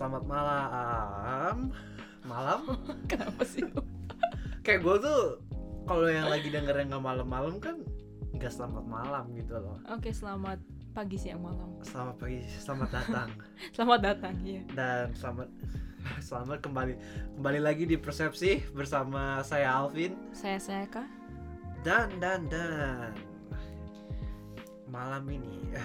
Selamat malam. Malam? Kenapa sih? Kayak gue tuh kalau yang lagi dengerin nggak malam-malam kan nggak selamat malam gitu loh. Oke, selamat pagi, siang, malam. Selamat pagi, selamat datang Selamat datang, iya. dan selamat selamat kembali kembali lagi di Persepsi bersama saya Alvin Saya saya kah? dan dan dan malam ini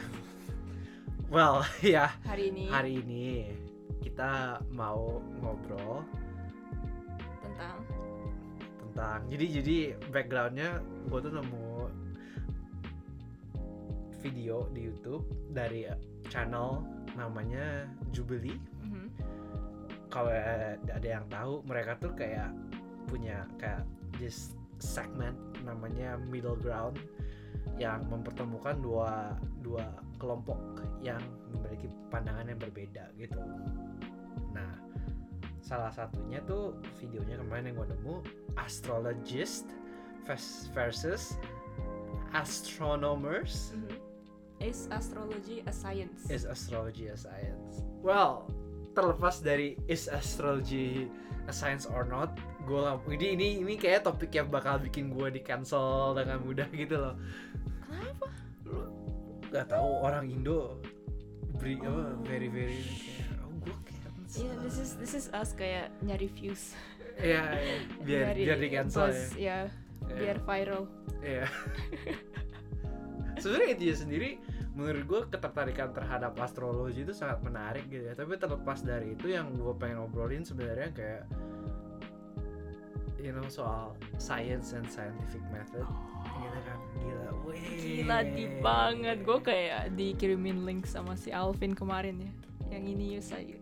well ya Hari ini hari ini kita mau ngobrol tentang tentang jadi jadi backgroundnya gue tuh nemu video di YouTube dari channel namanya Jubilee Mhm. kalau ada yang tahu mereka tuh kayak punya kayak this segment namanya middle ground yang mempertemukan dua dua kelompok yang memiliki pandangan yang berbeda gitu. Nah, salah satunya tuh videonya kemarin yang gue nemu astrologist vers- versus astronomers Mhm. Is astrology a science? is astrology a science? Well, terlepas dari is astrology a science or not, gue ini ini ini kayak topik yang bakal bikin gue di cancel dengan mudah gitu loh. Gak tahu orang Indo beri apa Oh. very very kayak oh gue cancel. Iya, this is this is us kayak nyari views. Iya, iya. biar Nyari biar di cancel buzz, ya. ya. Iya. Biar viral. Iya. Sebenarnya dia sendiri menurut gue ketertarikan terhadap astrologi itu sangat menarik gitu ya. Tapi terlepas dari itu yang gue pengen obrolin sebenarnya kayak you know soal science and scientific method gitu kan gila weh Gila deep banget. Gue kayak dikirimin link sama si Alvin kemarin ya. Yang ini ya saya.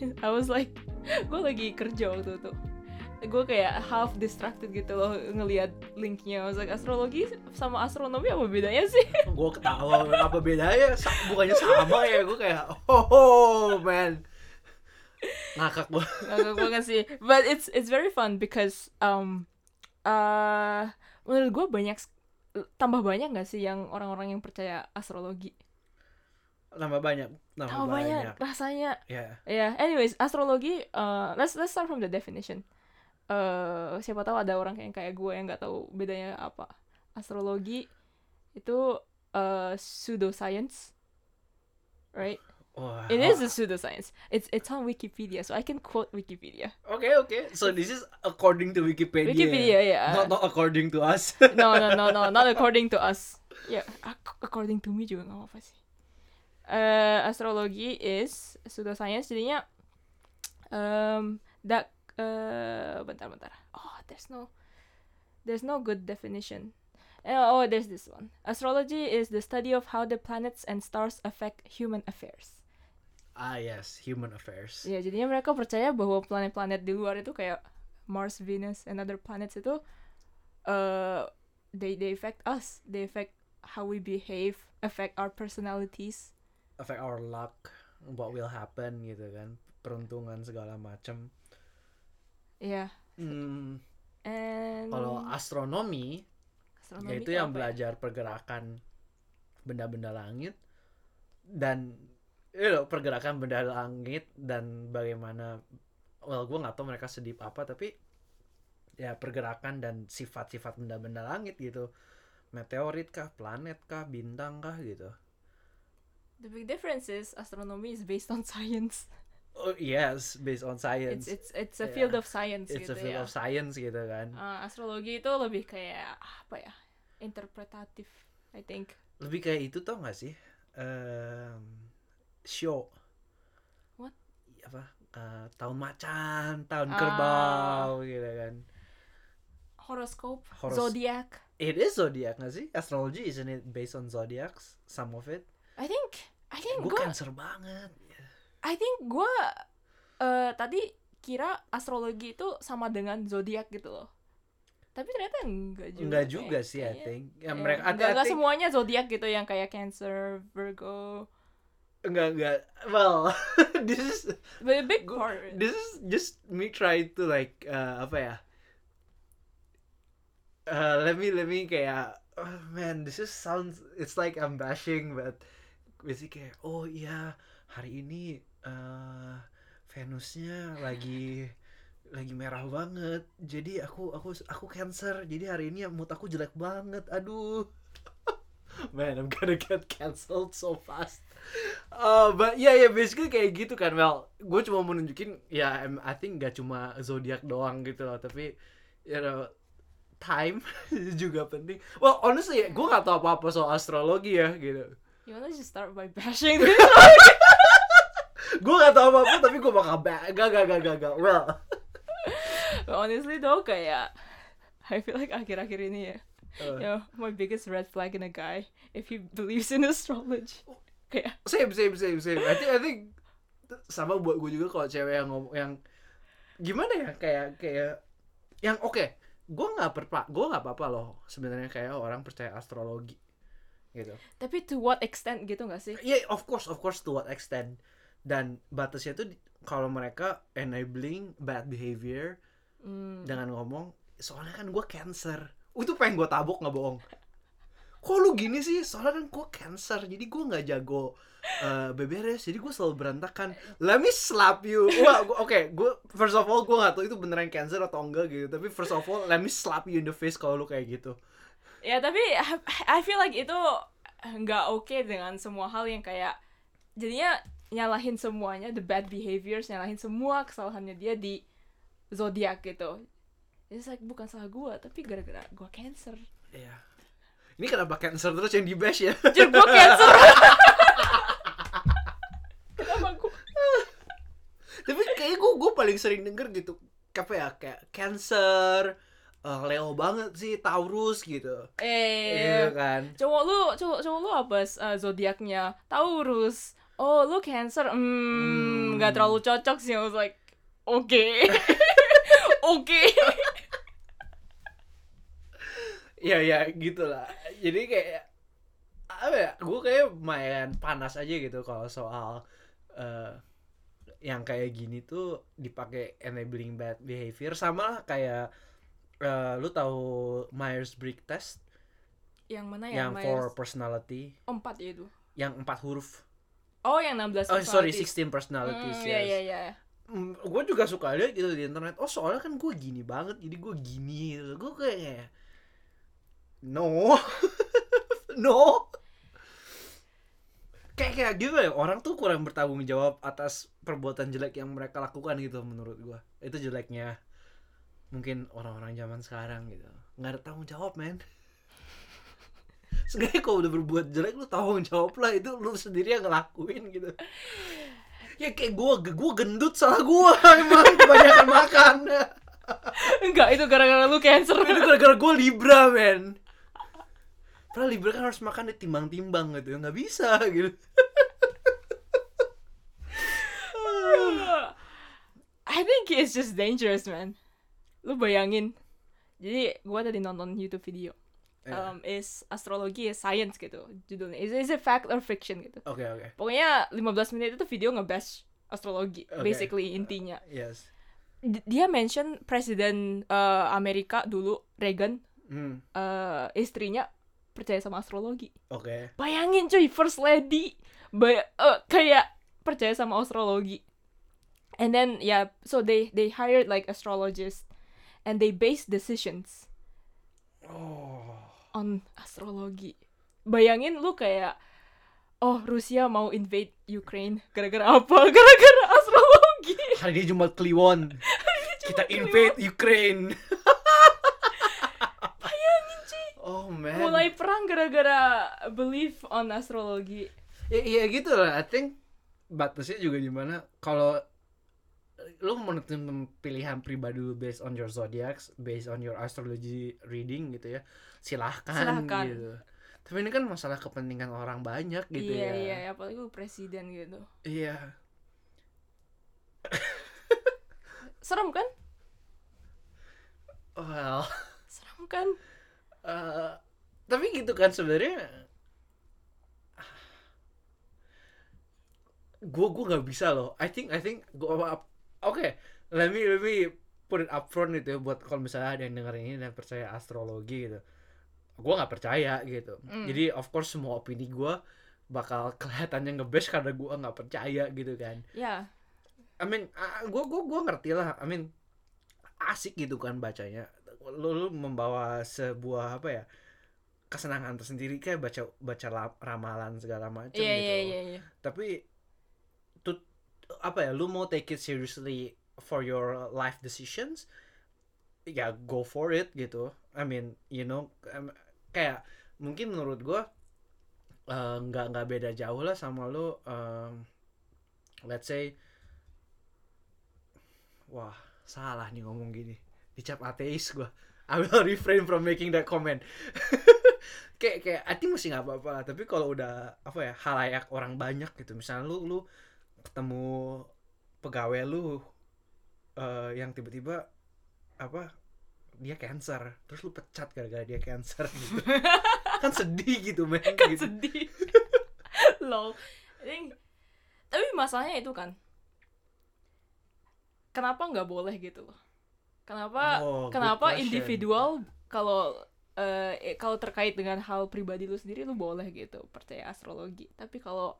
I was like, gue lagi kerja waktu itu. Gue kayak half distracted gitu loh ngelihat linknya. I was like, astrologi sama astronomi apa bedanya sih? gue ketawa apa bedanya Sa- bukannya sama ya gue kayak oh, oh man ngakak gue Agak banget sih. But it's it's very fun because um uh menurut gue banyak tambah banyak nggak sih yang orang-orang yang percaya astrologi? nambah banyak nambah Tambah banyak rasanya ya Ya, anyways, astrologi, uh, let's let's start from the definition. Uh, siapa tahu ada orang yang kayak gue yang nggak tahu bedanya apa. Astrologi itu uh, pseudoscience, right? It is a pseudoscience. It's it's on Wikipedia, so I can quote Wikipedia. Okay, okay. So this is according to Wikipedia. Wikipedia, yeah. Not not according to us. no, no, no, no, not according to us. Yeah, according to me juga nggak apa-apa sih. Uh, astrologi is pseudoscience, jadinya um, that uh, bentar, bentar. Oh, there's no, there's no good definition. Uh, oh, there's this one. Astrology is the study of how the planets and stars affect human affairs. Ah yes, human affairs. Ya, jadinya mereka percaya bahwa planet-planet di luar itu kayak Mars, Venus, and other planets itu uh, they they affect us. They affect how we behave, affect our personalities. Affect our luck, what will happen gitu kan, peruntungan segala macam. Ya. Hmm, And kalau astronomi, astronomi yaitu itu yang apa ya? belajar pergerakan benda-benda langit dan you know, pergerakan benda langit dan bagaimana well gue nggak tahu mereka sedip apa tapi ya pergerakan dan sifat-sifat benda-benda langit gitu meteorit kah planet kah bintang kah gitu The big difference is astronomy is based on science. oh yes based on science It's it's it's a Yeah. field of science It's a gitu field ya. of science gitu kan Uh, astrologi itu lebih kayak apa ya? Interpretatif, I think. lebih kayak itu tau gak sih Em, show What? apa eh, tahun macan tahun Ah. kerbau gitu kan Horoscope, Horos- zodiac. it is zodiac gak sih astrology isn't it based on zodiacs some of it I think I think gue cancer banget I think gue eh tadi kira astrologi itu sama dengan zodiak gitu loh. Tapi ternyata enggak juga. enggak kayak- juga sih I kayaknya. think yang Iya, mereka enggak, enggak think- semuanya zodiak gitu yang kayak Cancer, Virgo. Enggak enggak. Well this is But a big part. this is just me try to like uh, apa ya? Uh, let me let me kayak oh man this is sounds it's like I'm bashing but basically kayak oh iya hari ini eh Venusnya lagi lagi merah banget. Jadi aku aku aku cancer. Jadi hari ini mood aku jelek banget. Aduh. Man I'm gonna get cancelled so fast uh, but yeah yeah basically kayak gitu kan well gue cuma mau nunjukin ya em- I think gak cuma zodiak doang gitu loh tapi you know time juga penting. Well honestly gue gak tau apa apa soal astrologi ya gitu. You wanna just start by bashing gue gak tau apa apa tapi gue bakal ba- gak gak gak gak gak well. Honestly though kayak I feel like akhir-akhir ini ya uh, Yo, my biggest red flag in a guy if he believes in astrology. Kayak same same same same. I think I think sama buat gue juga kalau cewek yang ngomong yang gimana ya? Kayak kayak yang oke gue nggak perpa gue nggak apa-apa loh sebenarnya kayak orang percaya astrologi gitu. Tapi to what extent gitu gak sih? yeah of course of course to what extent. Dan batasnya tuh kalau mereka enabling bad behavior Hmm. dengan ngomong soalnya kan gue cancer. Itu pengen gue tabok nggak bohong kok lu gini sih soalnya kan gue cancer jadi gue nggak jago eh, beberes jadi gue selalu berantakan let me slap you wah gua- oke gue first of all gue nggak tahu itu beneran cancer atau enggak gitu tapi first of all let me slap you in the face kalau lu kayak gitu Ya tapi I- feel like itu nggak oke dengan semua hal yang kayak jadinya nyalahin semuanya the bad behaviors nyalahin semua kesalahannya dia di zodiak gitu. It's like bukan salah gua tapi gara-gara gua cancer. Iya. Ini kenapa cancer terus yang di bash ya? Jujur gua cancer. Kenapa gua? tapi kayak gue gue paling sering denger gitu apa ya kayak cancer eh, Leo banget sih Taurus gitu. Eh, iya kan? cowok lu cowok cowok lu apa uh, zodiaknya? Taurus. Oh lu Cancer. Hmm nggak Hmm. terlalu cocok sih. I was like oke oke Iya ya gitu lah. Jadi kayak apa ya? Gue kayak lumayan panas aja gitu kalau soal eh, yang kayak gini tuh dipakai enabling bad behavior sama lah kayak eh, lu tahu Myers Briggs test yang mana ya yang Myers? for personality Oh, empat ya itu yang empat huruf. oh yang 16 Oh sorry personalities. 16 personalities. Hmm, iya iya iya gue juga suka lihat gitu di internet. Oh soalnya kan gue gini banget, jadi gue gini. gitu. Gue kayak no, no. Kayak kayak gitu ya orang tuh kurang bertanggung jawab atas perbuatan jelek yang mereka lakukan gitu menurut gue. Itu jeleknya mungkin orang-orang zaman sekarang gitu. Nggak ada tanggung jawab men. Sebenarnya kalau udah berbuat jelek lu tanggung jawab lah itu lu sendiri yang ngelakuin gitu ya kayak gua gua gendut salah gua emang kebanyakan makan enggak itu gara-gara lu Cancer itu gara-gara gua libra men Padahal libra kan harus makan ditimbang-timbang gitu nggak bisa gitu. I think it's just dangerous man. Lu bayangin. Jadi gua tadi nonton YouTube video. Ya. um, is astrologi is science gitu judulnya. Is, is it fact or fiction gitu. Oke oke. Pokoknya 15 menit itu video ngebash astrologi Oke. basically intinya. Yes. D- dia mention presiden uh, Amerika dulu Reagan. Hmm. Uh, istrinya percaya sama astrologi. Oke. Bayangin cuy first lady Bay- uh, kayak percaya sama astrologi. And then yeah so they they hired like astrologists and they base decisions oh. on astrologi. Bayangin lu kayak oh Rusia mau invade Ukraine gara-gara apa? Gara-gara astrologi. hari ini Jumat Kliwon. Kita invade Ukraine Bayangin cuy. oh man Mulai perang gara-gara belief on astrologi. ya iya gitu lah I think batasnya juga di mana kalau lu menentukan pilihan pribadi lu based on your zodiacs based on your astrology reading gitu ya silahkan, Silahkan. gitu tapi ini kan masalah kepentingan orang banyak gitu iya ya iya apalagi lu presiden gitu. iya Serem kan? well Serem kan? Eh, tapi gitu kan sebenarnya gue gue nggak bisa loh. I think I think gua oke let me let me put it up front gitu ya buat kalau misalnya ada yang denger ini dan percaya astrologi gitu gue nggak percaya gitu. Mm. jadi of course semua opini gue bakal kelihatannya ngebash karena gue nggak percaya gitu kan. Ya, I mean gue gue gue ngerti lah. I mean asik gitu kan bacanya lu, lu membawa sebuah apa ya kesenangan tersendiri kayak baca baca la- ramalan segala macam iya gitu. iya iya iya. tapi tuh apa ya lu mau take it seriously for your life decisions ya go for it gitu. I mean you know kayak mungkin menurut gua eh, nggak nggak beda jauh lah sama lu em, let's say wah salah nih ngomong gini dicap ateis gua I will refrain from making that comment kayak kayak I think masih nggak apa-apa lah tapi kalau udah apa ya halayak orang banyak gitu misalnya lu lu ketemu pegawai lu eh, yang tiba-tiba apa dia cancer terus lu pecat gara-gara dia cancer gitu kan sedih gitu men Kan gitu. sedih. Lol. Think- Tapi masalahnya itu kan. Kenapa nggak boleh gitu loh? Kenapa Oh, kenapa individual kalau eh, kalau terkait dengan hal pribadi lu sendiri lu boleh gitu percaya astrologi. Tapi kalau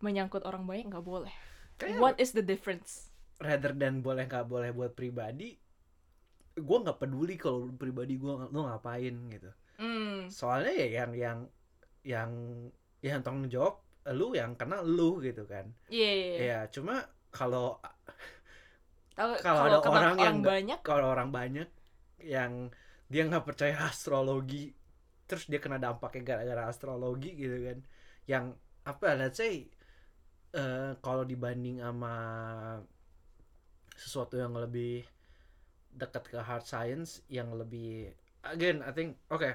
menyangkut orang banyak nggak boleh. Kayak What is the difference? rather than boleh nggak boleh buat pribadi gue nggak peduli kalau pribadi gue lu ngapain gitu Hmm. soalnya ya yang yang yang yang tanggung jawab lu yang kena lu gitu kan Iya. iya, iya. ya cuma kalau Kalau ada kena orang yang banyak, kalau orang banyak yang dia nggak percaya astrologi terus dia kena dampaknya gara-gara astrologi gitu kan yang apa let's say eh, kalau dibanding sama sesuatu yang lebih dekat ke hard science yang lebih again I think oke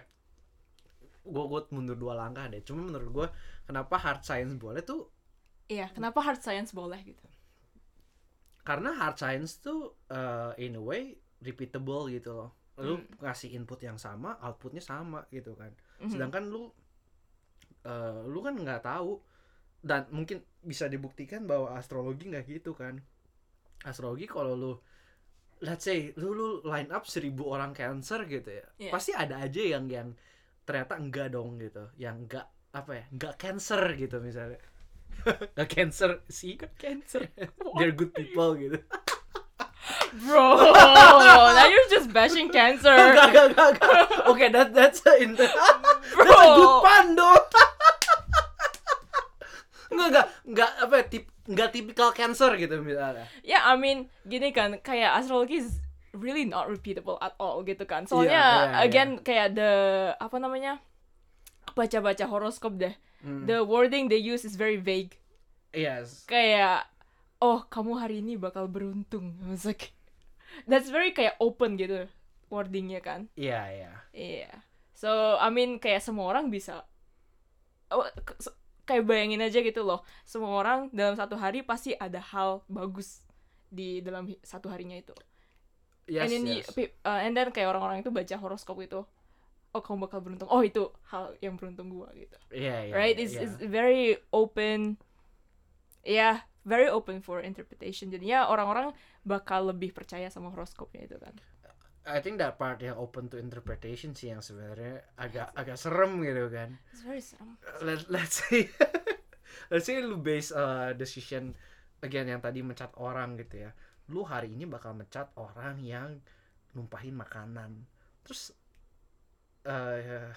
gue gue mundur dua langkah deh cuma menurut gue kenapa hard science boleh tuh iya. Kenapa hard science boleh gitu? Karena hard science tuh uh, in a way repeatable gitu loh lu Hmm. ngasih input yang sama outputnya sama gitu kan Mhm. sedangkan lu uh, lu kan nggak tahu dan mungkin bisa dibuktikan bahwa astrologi nggak gitu kan astrologi kalau lu let's say lu lu line up seribu orang cancer gitu ya Iya. pasti ada aja yang yang ternyata enggak dong gitu yang enggak apa ya enggak cancer gitu misalnya nggak cancer sih Cancer. they're good people gitu Bro, now you're just bashing cancer. Enggak, enggak, enggak, enggak. Oke, that that's a inter Bro. That's a good pun, dong. enggak, enggak, enggak apa ya, tip, enggak tipikal cancer gitu misalnya. Ya, I mean, gini kan, kayak astrologi is really not repeatable at all gitu kan. Soalnya, Iya, iya, again, kayak the, apa namanya, baca-baca horoskop deh. Hmm. The wording they use is very vague. Yes. Kayak, oh kamu hari ini bakal beruntung. Like, that's very kayak open gitu wordingnya kan. Iya, iya. Iya. So, I mean kayak semua orang bisa oh, kayak bayangin aja gitu loh. Semua orang dalam satu hari pasti ada hal bagus di dalam satu harinya itu. Yes, and then yes. pe- uh, and then kayak orang-orang itu baca horoskop itu. Oh, kamu bakal beruntung. Oh, itu hal yang beruntung gua gitu. Iya, iya. right? It's, iya. it's very open. Yeah, very open for interpretation. Jadinya orang-orang bakal lebih percaya sama horoskopnya itu kan. I think that part yang open to interpretation sih yang sebenarnya agak agak serem gitu kan. It's very serem. Let, let's say let's say lu base uh, decision again yang tadi mencat orang gitu ya. Lu hari ini bakal mencat orang yang numpahin makanan. Terus eh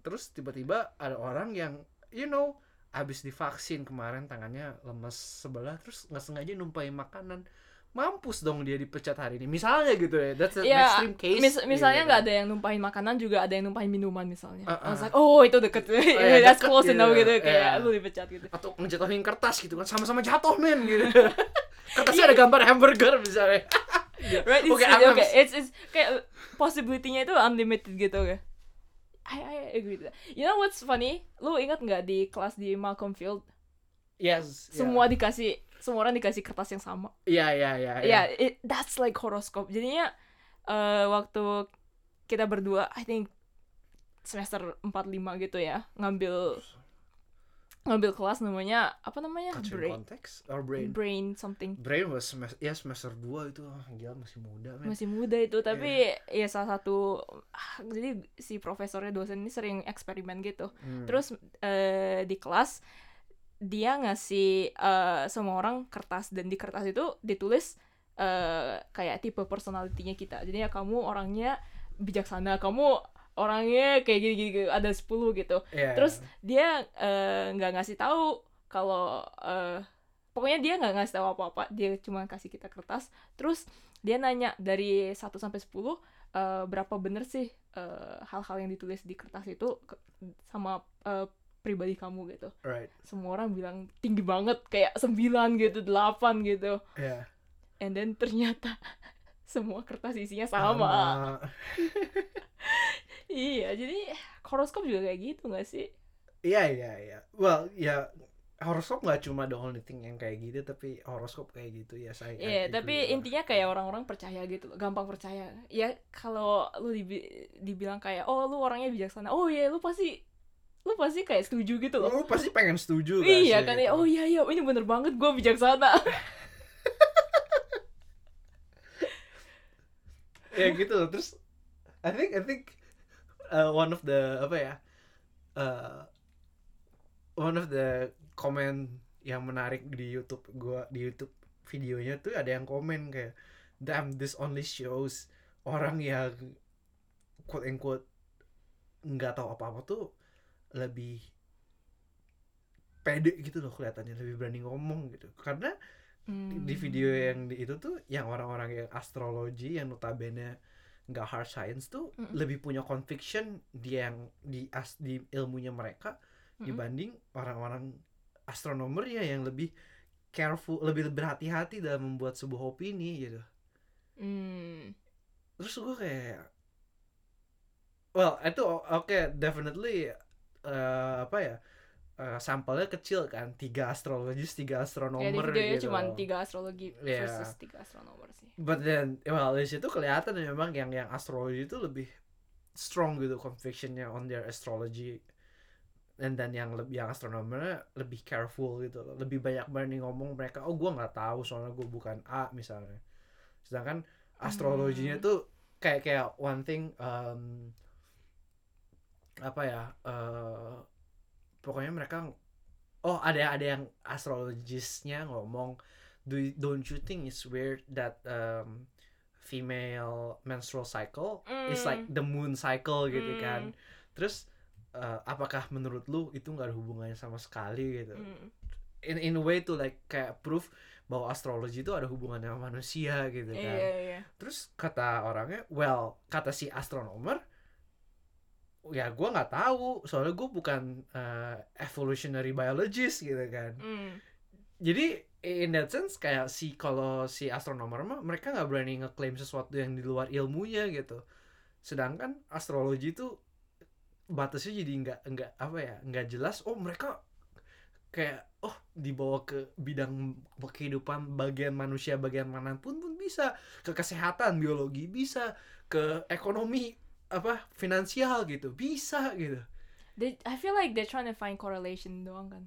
terus tiba-tiba ada orang yang you know habis divaksin kemarin tangannya lemes sebelah terus nggak sengaja numpahin makanan mampus dong dia dipecat hari ini misalnya gitu ya that's an Ya, extreme case Mis- misalnya gitu nggak kan. ada yang numpahin makanan juga ada yang numpahin minuman misalnya. Uh, uh. like, oh itu deket, ya, that's deket close gitu. enough gitu, kayak Iya. lu dipecat gitu. atau ngejatuhin kertas gitu kan sama-sama jatuh men gitu kertasnya ada gambar hamburger misalnya Right? It's, Oke, it's, I'm- okay, it's, it's kayak possibility-nya itu unlimited gitu ya. I, I agree with that. You know what's funny? Lu ingat nggak di kelas di Malcolm Field yes semua dikasih semua orang dikasih kertas yang sama. ya ya ya Ya, it, that's like horoscope. Jadinya eh, waktu kita berdua, I think semester 45 gitu ya, ngambil ngambil kelas namanya apa namanya? Culture brain. context or brain. Brain something. Brain was semester ya semester 2 itu. Ah, gila masih muda men. Masih muda itu tapi ya salah satu ah, jadi si profesornya dosen ini sering eksperimen gitu. Hmm. terus eh, di kelas dia ngasih eh, semua orang kertas dan di kertas itu ditulis eh, kayak tipe personalitinya kita. Jadi ya kamu orangnya bijaksana kamu orangnya kayak gini gini ada 10 gitu. Iya. terus dia eh, nggak ngasih tahu kalau eh, pokoknya dia nggak ngasih tahu apa-apa dia cuma kasih kita kertas. Terus dia nanya dari 1 sampai 10 eh, berapa bener sih hal-hal yang ditulis di kertas itu ke- sama eh, pribadi kamu gitu. Right. Semua orang bilang tinggi banget kayak 9 gitu 8 gitu. Ya and then ternyata semua kertas isinya sama iya jadi horoskop juga kayak gitu nggak sih Iya iya iya. Well ya horoskop nggak cuma the only thing yang kayak gitu tapi horoskop kayak gitu ya saya. Iya, tapi intinya kayak orang-orang percaya gitu, loh, gampang percaya. Ya kalau lu dibi- dibilang kayak, oh lu orangnya bijaksana, oh iya lu pasti, lu pasti kayak setuju gitu loh. lu pasti pengen setuju kan iya kan gitu. ya, oh iya iya, ini bener banget gue bijaksana. ya gitu loh. terus I think I think uh, one of the apa ya uh, one of the comment yang menarik di YouTube gua di YouTube videonya tuh ada yang komen kayak damn this only shows orang yang quote unquote nggak tahu apa-apa tuh lebih pede gitu loh kelihatannya lebih berani ngomong gitu karena Hmm. di video yang di itu tuh yang orang-orang yang astrologi yang notabene nggak hard science tuh Mm-mm. lebih punya conviction di yang di as di ilmunya mereka Mm-mm. dibanding orang-orang astronomernya yang lebih careful lebih berhati-hati dalam membuat sebuah opini gitu Hmm. terus gue kayak well itu oke definitely eh, apa ya eh, sampelnya kecil kan tiga astrologis tiga Ya di astronomer videonya gitu cuma tiga astrologi Iya. versus tiga astronomer sih. But then, well, di situ kelihatan memang yang yang astrologi itu lebih strong gitu convictionnya on their astrology. And then yang lebih yang astronomernya lebih careful gitu loh. Lebih banyak berani ngomong mereka, oh gua nggak tahu soalnya gue bukan A misalnya. Sedangkan astrologinya Hmm. tuh kayak kayak one thing um, apa ya? eh pokoknya mereka oh ada ada yang astrologisnya ngomong do don't you think it's weird that um, female menstrual cycle is like Mm. the moon cycle gitu Mm. kan terus uh, apakah menurut lu itu nggak ada hubungannya sama sekali gitu Hmm. in in a way to like kayak proof bahwa astrologi itu ada hubungannya sama manusia gitu kan Iya iya. terus kata orangnya well kata si astronomer ya gua nggak tahu soalnya gue bukan uh, evolutionary biologist gitu kan Hmm. jadi in that sense kayak si kalau si astronomer mah mereka nggak berani ngeklaim sesuatu yang di luar ilmunya gitu sedangkan astrologi itu batasnya jadi nggak nggak apa ya nggak jelas oh mereka kayak oh dibawa ke bidang kehidupan bagian manusia bagian mana pun pun bisa ke kesehatan biologi bisa ke ekonomi apa finansial gitu bisa gitu They, I feel like they're trying to find correlation doang kan.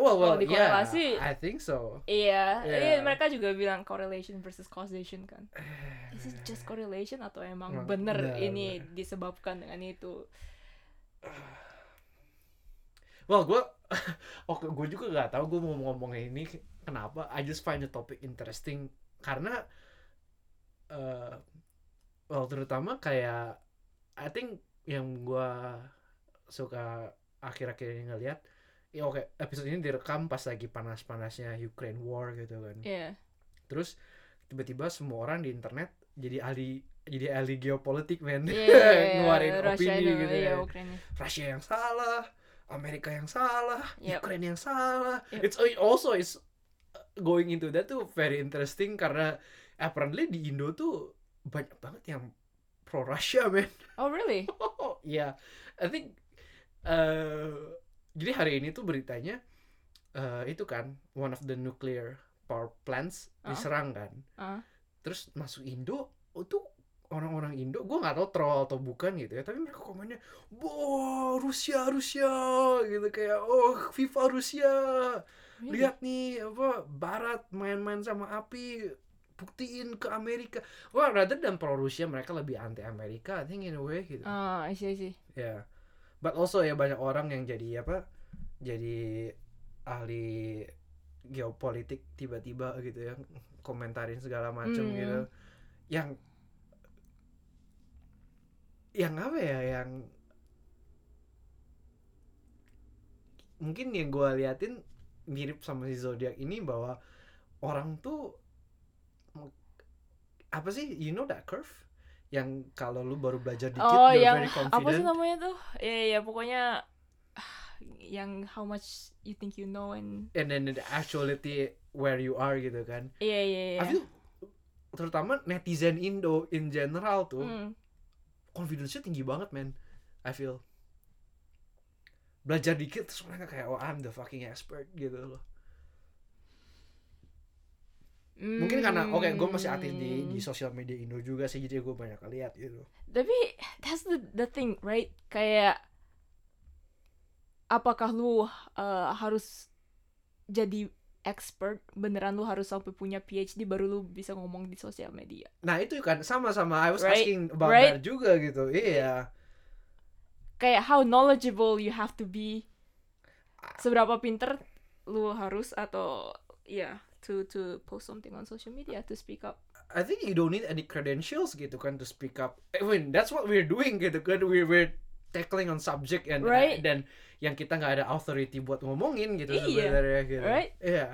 well well Kalau yeah dikorelasi- I think so Iya, Iya. iya mereka juga bilang correlation versus causation kan. Is it just correlation atau emang Emang bener bener, ini bener. disebabkan dengan itu? Well, gue, oke, gue juga gak tahu gue mau ngomong ini kenapa. I just find the topic interesting karena, eh, well, terutama kayak, I think yang gue suka akhir-akhir ini ngeliat, ya oke, episode ini direkam pas lagi panas-panasnya Ukraine War gitu kan. Iya. Terus tiba-tiba semua orang di internet jadi ahli jadi ahli geopolitik men Iya, iya, iya, ngeluarin Russia opini itu, gitu ya. Ukraina. Rusia yang salah, Amerika yang salah, Yep. Ukraine yang salah. Yep. It's also is going into that tuh very interesting karena apparently di Indo tuh banyak banget yang pro Russia man. Oh really? Iya, I think eh jadi hari ini tuh beritanya eh itu kan one of the nuclear power plants Ah. diserang kan. Ah. Terus masuk Indo, oh tuh orang-orang Indo gue nggak tahu troll atau bukan gitu ya tapi mereka komennya wow Rusia Rusia gitu kayak oh FIFA Rusia lihat nih apa Barat main-main sama api buktiin ke Amerika wah rather than pro Rusia mereka lebih anti Amerika I think in a way gitu Ah, I see, I see. ya but also ya banyak orang yang jadi apa jadi ahli geopolitik tiba-tiba gitu ya komentarin segala macam Hmm. gitu yang yang apa ya yang mungkin yang gue liatin mirip sama si zodiak ini bahwa orang tuh apa sih you know that curve yang kalau lu baru belajar dikit Oh, you're yang very apa sih confident namanya tuh? Iya, iya, pokoknya ah, yang how much you think you know and and then the actuality where you are gitu kan. iya iya iya. I feel terutama netizen Indo in general tuh Hmm. confidence-nya tinggi banget man. I feel belajar dikit terus mereka kayak oh I'm the fucking expert gitu loh. Mungkin karena oke gue masih aktif di di Hmm. sosial media Indo juga sih jadi gue banyak lihat gitu. Tapi that's the the thing, right? Kayak apakah lu uh, harus jadi expert beneran lu harus sampai punya PhD baru lu bisa ngomong di sosial media. Nah itu kan sama-sama I was Right, asking about right. that juga gitu. Iya. Kayak how knowledgeable you have to be. Seberapa pinter lu harus atau ya to to post something on social media to speak up. I think you don't need any credentials gitu kan to speak up. I mean, that's what we're doing gitu kan. We're, we're tackling on subject and Right. dan yang kita nggak ada authority buat ngomongin gitu Iya, sebenarnya gitu. right? Iya.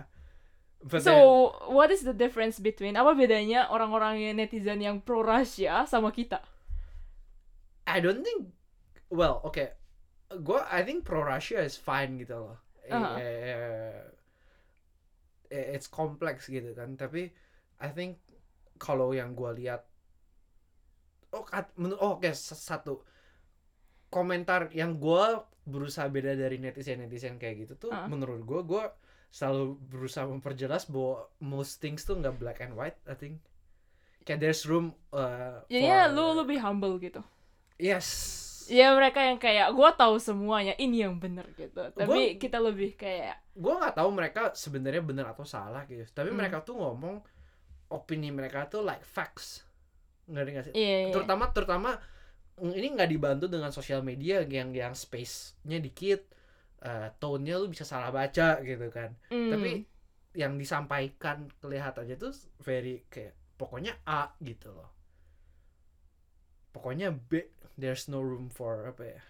But so, then- what is the difference between apa bedanya orang-orang yang netizen yang pro Russia sama kita? I don't think well, okay. Gua I think pro Russia is fine gitu loh. Uh-huh. eh, eh, it's complex gitu kan. Tapi I think kalau yang gua lihat oh menurut oh, oke s- satu komentar yang gua berusaha beda dari netizen-netizen kayak gitu tuh Uh-huh. menurut gua gua selalu berusaha memperjelas bahwa most things tuh nggak black and white I think kayak there's room uh, Jadinya for- lu lebih humble gitu. yes Ya mereka yang kayak gua tahu semuanya ini yang bener gitu. Tapi Gua- kita lebih kayak gue nggak tahu mereka sebenarnya benar atau salah gitu tapi Hmm. mereka tuh ngomong opini mereka tuh like facts ngerti nggak sih iya, iya. terutama terutama mm, ini nggak dibantu dengan sosial media yang yang space-nya dikit eh, tone-nya lu bisa salah baca gitu kan Hmm. tapi yang disampaikan kelihatannya tuh very kayak pokoknya A gitu loh pokoknya B there's no room for apa ya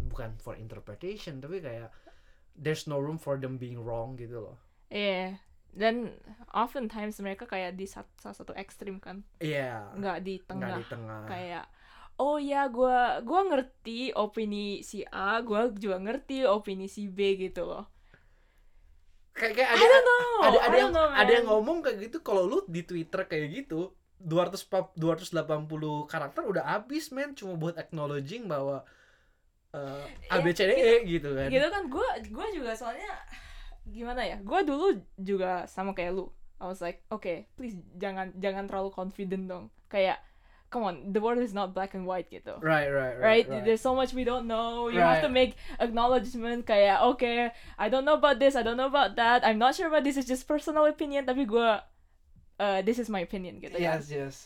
bukan for interpretation tapi kayak there's no room for them being wrong gitu loh Iya. Dan oftentimes mereka kayak di salah satu ekstrim kan, iya nggak di nggak tengah. di tengah Kayak oh ya gua gua ngerti opini si A, gua juga ngerti opini si B gitu loh. kayak kayak I ada don't know. ada I ada yang ada yang ngomong kayak gitu kalau lu di Twitter kayak gitu 200 pap- 280 karakter udah habis men. Cuma buat acknowledging bahwa uh, A B C D E gitu kan. Gitu kan gue gue juga soalnya gimana ya gue dulu juga sama kayak lu. I was like okay please jangan jangan terlalu confident dong. Kayak come on the world is not black and white gitu. Right right right, right, right. there's so much we don't know. You have to Right. make acknowledgement kayak okay I don't know about this I don't know about that. I'm not sure about this is just personal opinion. Tapi gue uh, this is my opinion gitu kan. Yes yes.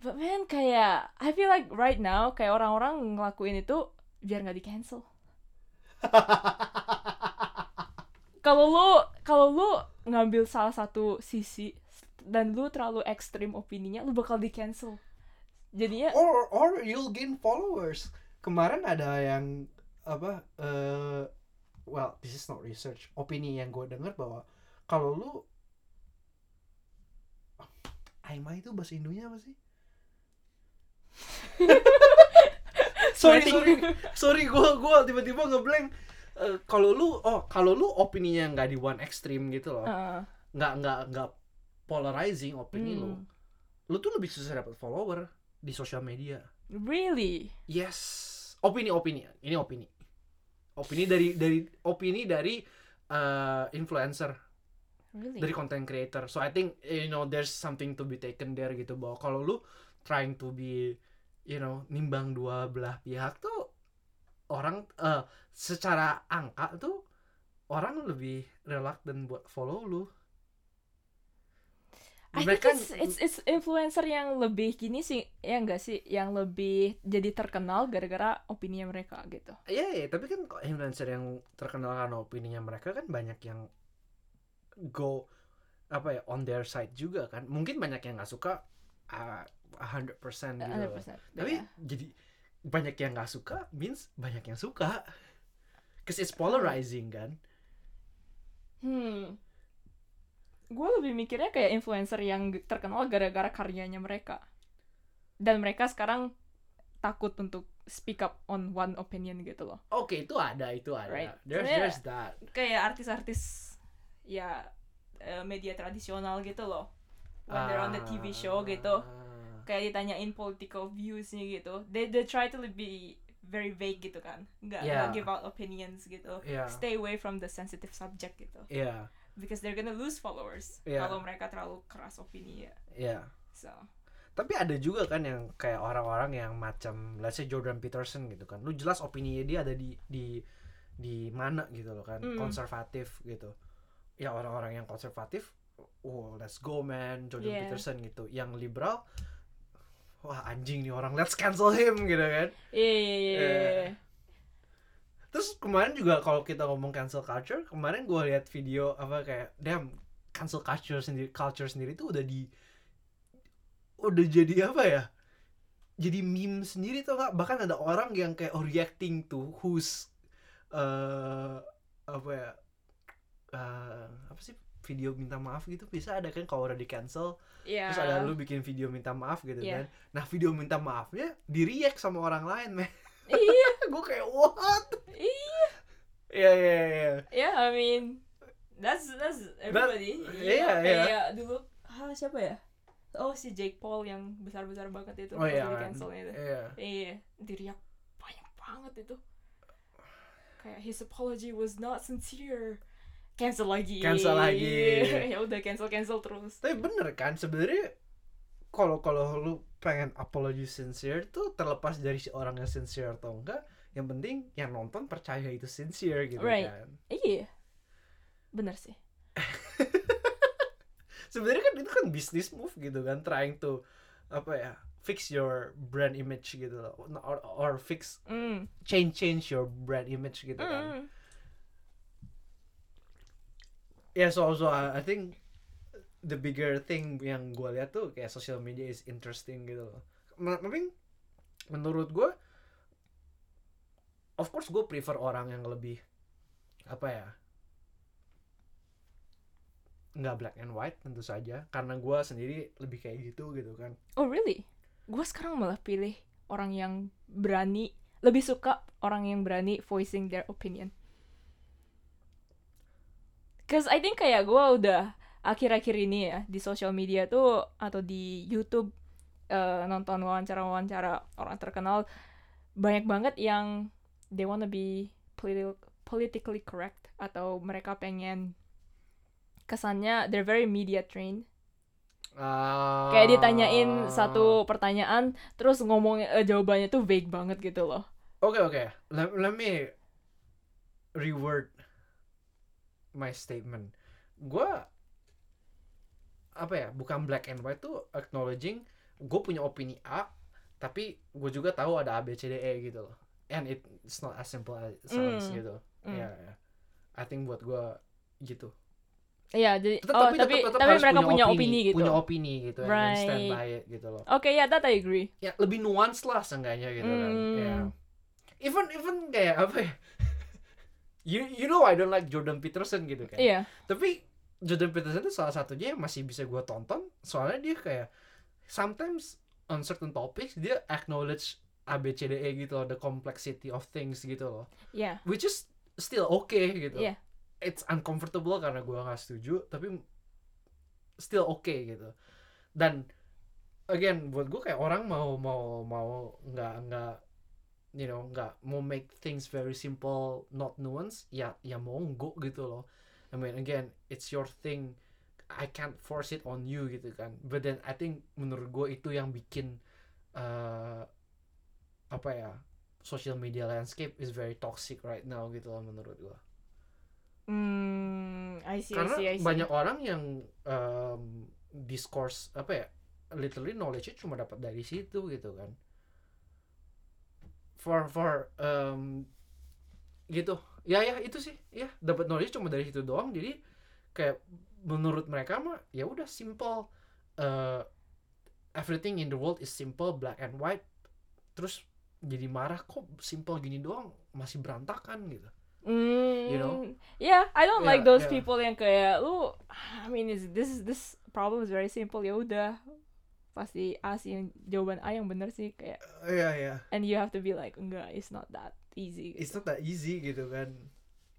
But man kayak I feel like right now kayak orang-orang ngelakuin itu biar nggak di cancel kalau lu kalau lu ngambil salah satu sisi dan lu terlalu ekstrim opininya lu bakal di cancel jadinya or or you'll gain followers. Kemarin ada yang apa eh well this is not research. Opini yang gue dengar bahwa kalau lu Aima itu bahasa Indonya apa sih? Sorry sorry sorry. gue gua tiba-tiba ngeblank. Eh, kalau lu oh kalau lu opininya nggak di one extreme gitu loh. Uh, nggak nggak nggak polarizing opini lu. Hmm. lu tuh lebih susah dapat follower di sosial media. Really? Yes, opini opini. Ini opini. Opini dari dari opini dari eh, influencer. Really? dari content creator. So I think you know there's something to be taken there gitu. Bahwa kalau lu trying to be you know nimbang dua belah pihak tuh orang eh, secara angka tuh orang lebih reluctant buat follow lu. I think it's, it's it's influencer yang lebih gini sih. Ya enggak sih? Yang lebih jadi terkenal gara-gara opini mereka gitu. Iya, iya, tapi kan kok influencer yang terkenal karena opininya mereka kan banyak yang go apa ya on their side juga kan. Mungkin banyak yang nggak suka uh, 100% gitu. loh. 100%. Tapi yeah. jadi banyak yang nggak suka means banyak yang suka. Cause it's polarizing kan. Hmm. Gue lebih mikirnya kayak influencer yang terkenal gara-gara karyanya mereka. Dan mereka sekarang takut untuk speak up on one opinion gitu loh. Oke, itu ada, itu ada. Right. There's Sebenarnya- there's that. Kayak artis-artis ya eh, media tradisional gitu loh. When they're on the TV show gitu. Ah. Kayak ditanyain political views-nya gitu. They they try to be very vague gitu kan. Nggak, Yeah. give out opinions gitu. Iya. Stay away from the sensitive subject gitu. Iya, Because they're gonna lose followers Yeah. kalau mereka terlalu keras opini ya. iya. So, Tapi ada juga kan yang kayak orang-orang yang macam let's say Jordan Peterson gitu kan. Lu jelas opininya dia ada di di di mana gitu loh kan, Mm. konservatif gitu. Ya orang-orang yang konservatif, oh let's go man, Jordan Yeah. Peterson gitu. Yang liberal wah anjing nih orang, let's cancel him gitu kan. iya iya iya. Terus kemarin juga kalau kita ngomong cancel culture, kemarin gue lihat video apa kayak damn cancel culture sendiri culture sendiri tuh udah di udah jadi apa ya? Jadi meme sendiri tuh nggak? Bahkan ada orang yang kayak reacting to who's eh apa ya? Eh, apa sih video minta maaf gitu bisa ada kan kalau udah di cancel Iya. terus ada lu bikin video minta maaf gitu Iya. kan nah video minta maafnya di react sama orang lain men Iya, gue kayak what iya. Iya iya iya. Yeah, I mean, that's that's everybody. iya, iya. Kayak dulu, ah siapa ya? Oh si Jake Paul yang besar besar banget itu Oh iya. di cancelnya itu. Iya. Iya, diriak banyak banget itu. Kayak his apology was not sincere. Cancel lagi. Cancel lagi. ya udah cancel cancel terus. Tapi bener kan sebenarnya kalau kalau lu pengen apology sincere tuh terlepas dari si orang yang sincere atau enggak, yang penting yang nonton percaya itu sincere gitu Right. kan. Iya. Bener sih. Sebenarnya kan itu kan business move gitu kan, trying to apa ya fix your brand image gitu loh, or, or fix Mm. change change your brand image gitu kan. Ya so so I I think the bigger thing yang gue lihat tuh kayak social media is interesting gitu loh. Tapi menurut gue, of course gue prefer orang yang lebih apa ya nggak black and white tentu saja karena gue sendiri lebih kayak gitu gitu kan Oh really? Gue sekarang malah pilih orang yang berani, lebih suka orang yang berani voicing their opinion. Cause I think kayak gue udah akhir-akhir ini ya di social media tuh atau di YouTube eh, nonton wawancara-wawancara orang terkenal banyak banget yang they wanna be politi- politically correct atau mereka pengen kesannya they're very media trained. Ah. kayak ditanyain satu pertanyaan terus ngomong eh, jawabannya tuh vague banget gitu loh. Oke oke, let, let me reword my statement. Gua apa ya? Bukan black and white tuh acknowledging gue punya opini A, tapi gue juga tahu ada A B C D E gitu loh. And it- it's not as simple as it sounds Mm. gitu. Mm. Ya, ya. I think buat gue gitu. iya jadi Tetap- oh tapi tapi tetap- tetap tapi mereka punya opini, gitu Punya opini gitu, and stand Right. by it gitu loh. oke ya that I agree Ya lebih nuance lah seenggaknya gitu kan. Hmm. Ya. Even even kayak apa ya? you you know I don't like Jordan Peterson gitu kan. iya Tapi Jordan Peterson itu salah satunya yang masih bisa gue tonton soalnya dia kayak sometimes on certain topics dia acknowledge ABCDE gitu loh, the complexity of things gitu loh. iya Which is still okay gitu. Iya. It's uncomfortable karena gue nggak setuju, tapi still okay gitu. Dan again buat gue kayak orang mau mau mau nggak nggak you know nggak mau make things very simple not nuance ya ya monggo gitu loh. I mean again it's your thing. I can't force it on you gitu kan. But then I think menurut gue itu yang bikin uh, apa ya social media landscape is very toxic right now gitu loh menurut gue Hmm, I see, karena I see, I see. banyak orang yang um, discourse apa ya literally knowledge cuma dapat dari situ gitu kan for for um, gitu ya ya itu sih ya dapat knowledge cuma dari situ doang jadi kayak menurut mereka mah ya udah simple uh, everything in the world is simple black and white terus jadi marah kok simple gini doang masih berantakan gitu Mm, you know? Yeah, I don't like Yeah, those yeah. people yang kayak lu. I mean, is this is this problem is very simple. Ya udah, pasti A sih yang jawaban A yang benar sih kayak. iya iya And you have to be like, enggak, it's not that easy. it's not that easy gitu kan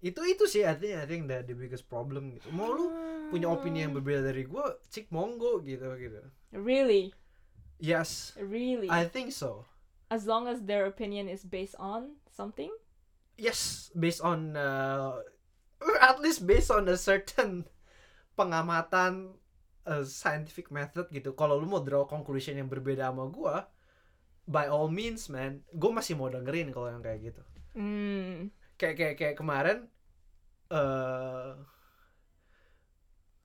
itu itu sih I think I think that the biggest problem gitu mau lu punya opini yang berbeda dari gue cik monggo gitu gitu Really, yes really. I think so as long as their opinion is based on something. yes based on uh, at least based on a certain pengamatan uh, scientific method gitu. Kalau lu mau draw conclusion yang berbeda sama gue by all means man gue masih mau dengerin kalau yang kayak gitu. Hmm. kayak kayak kayak kemarin eh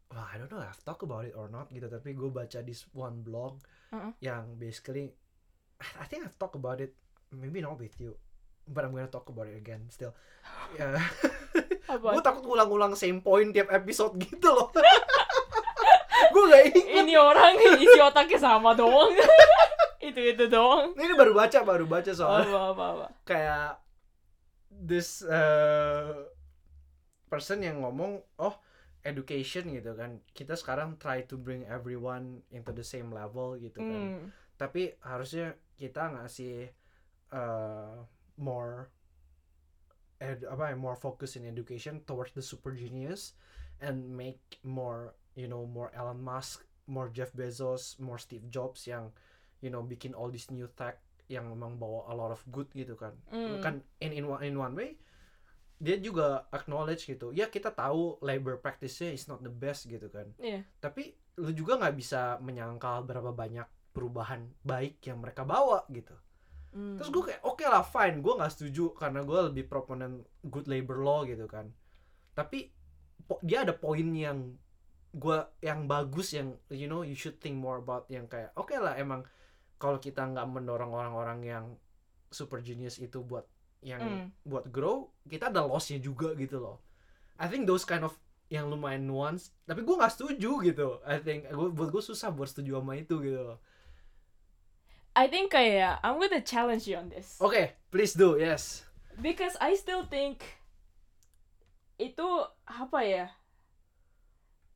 wah I don't know I've talked about it or not gitu tapi gue baca this one blog Uh-uh. yang basically I think I've talked about it maybe not with you but I'm gonna talk about it again still. Ya gue takut ulang-ulang same point tiap episode gitu loh gue gak inget Ini orang isi otaknya sama doang. itu itu doang. ini baru baca baru baca soalnya Apa apa apa. kayak this uh, person yang ngomong oh education gitu kan kita sekarang try to bring everyone into the same level gitu kan Hmm. tapi harusnya kita ngasih uh, more ed, apa ya more focus in education towards the super genius and make more you know more Elon Musk more Jeff Bezos more Steve Jobs yang you know bikin all this new tech yang memang bawa a lot of good gitu kan Hmm. kan in in one, in one way dia juga acknowledge gitu ya kita tahu labor practice-nya is not the best gitu kan Iya. tapi lu juga nggak bisa menyangkal berapa banyak perubahan baik yang mereka bawa gitu Hmm. terus gue kayak oke lah fine gue nggak setuju karena gue lebih proponen good labor law gitu kan tapi dia ada poin yang gue yang bagus yang you know you should think more about yang kayak oke lah emang kalau kita nggak mendorong orang-orang yang super genius itu buat yang Hmm. buat grow kita ada lossnya juga gitu loh I think those kind of yang lumayan nuance tapi gue nggak setuju gitu I think gue buat gue susah buat setuju sama itu gitu loh I think kayak I'm gonna challenge you on this. oke please do yes Because I still think itu apa ya?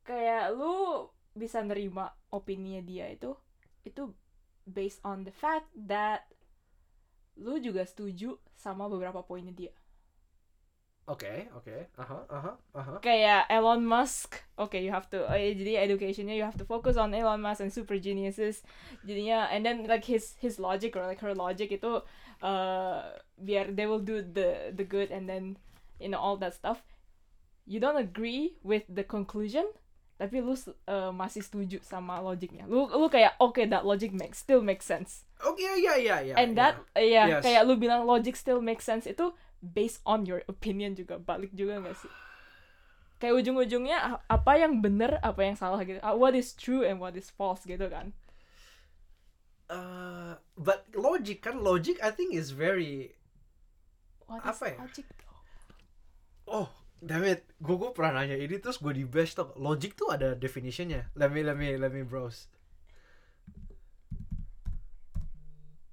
Kayak lu bisa nerima opininya dia itu itu based on the fact that lu juga setuju sama beberapa poinnya dia. Oke, oke. Aha, aha, aha. Kayak Elon Musk, oke you have to eh, jadi educationnya you have to focus on Elon Musk and super geniuses. Jadinya and then like his his logic or like her logic itu uh, biar they will do the the good and then you know all that stuff. You don't agree with the conclusion, tapi lu uh, masih setuju sama logiknya. Lu lu kayak okay that logic makes still makes sense. Oke, ya, ya, ya. and ya. that ya Yes. kayak lu bilang logic still makes sense itu based on your opinion juga balik juga gak sih? Kayak ujung-ujungnya apa yang bener apa yang salah gitu. What is true and what is false gitu kan? Uh, but logic kan logic I think is very What is Apa ya? logic though? oh damn it gue gue pernah nanya ini terus gue di bash tuh logic tuh ada definitionnya let me let me let me browse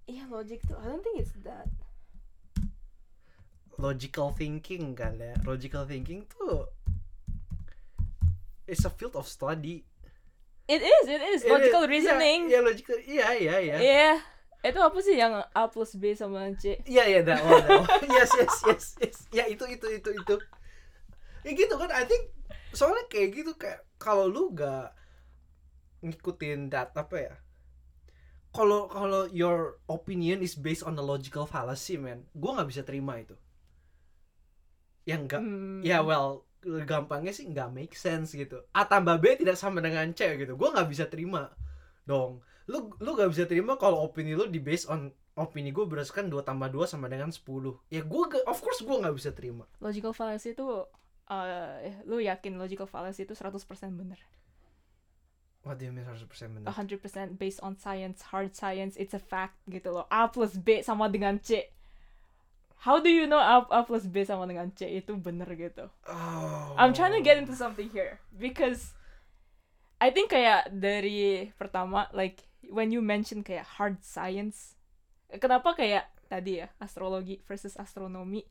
Iya logic tuh. I don't think it's that. logical thinking kan ya logical thinking tuh it's a field of study It is, it is It logical is- reasoning. iya yeah, logical iya iya iya Iya. Itu apa sih yang A plus B sama C? Iya iya that one, that one. yes yes yes yes. Ya itu itu itu itu. Ya gitu kan I think soalnya kayak gitu kayak kalau lu gak ngikutin that apa ya? Kalau kalau your opinion is based on the logical fallacy man, gue nggak bisa terima itu. Yang enggak Hmm. ya well gampangnya sih nggak make sense gitu A tambah B tidak sama dengan C gitu gue nggak bisa terima dong lu lu nggak bisa terima kalau opini lu di base on opini gue berdasarkan 2 tambah 2 sama dengan 10 ya gue of course gue nggak bisa terima logical fallacy itu eh lu yakin logical fallacy itu 100% bener? What do you mean 100% benar 100% based on science hard science it's a fact gitu loh. A plus B sama dengan C. How do you know A, A plus B sama dengan C itu bener gitu? Oh. I'm trying to get into something here because I think kayak dari pertama like when you mention kayak hard science kenapa kayak tadi ya astrologi versus astronomi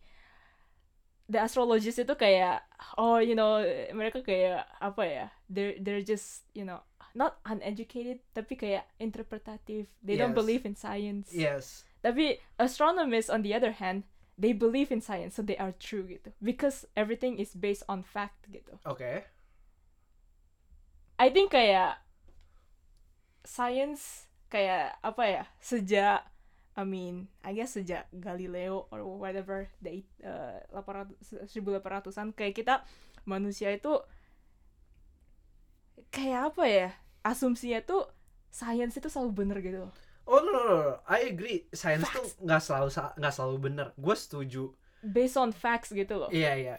the astrologist itu kayak oh you know mereka kayak apa ya they're they're just you know not uneducated tapi kayak interpretative. They don't Yes. believe in science. Yes. Tapi astronomers on the other hand they believe in science so they are true gitu. Because everything is based on fact gitu. Oke I think kayak science kayak apa ya sejak I mean I guess sejak Galileo or whatever the uh, 800 1800-an kayak kita manusia itu kayak apa ya asumsinya tuh science itu selalu bener gitu. Oh no no no. I agree. Science tuh nggak selalu nggak selalu benar gue setuju. Based on facts gitu loh. Iya iya.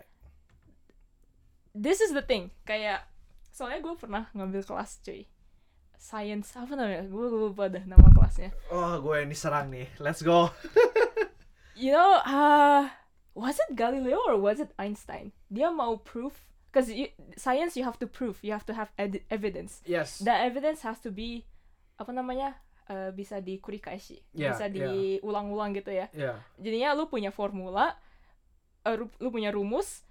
This is the thing. Kayak soalnya gue pernah ngambil kelas cuy science apa namanya? Gue lupa dah nama kelasnya. Oh gue yang diserang nih. Let's go. You know, uh, was it Galileo or was it Einstein? Dia mau proof, because you, science you have to prove, you have to have evidence. yes. The evidence has to be apa namanya uh, bisa dikurikashi, Yeah, bisa diulang-ulang gitu ya. ya Jadinya lu punya formula, uh, lu punya rumus,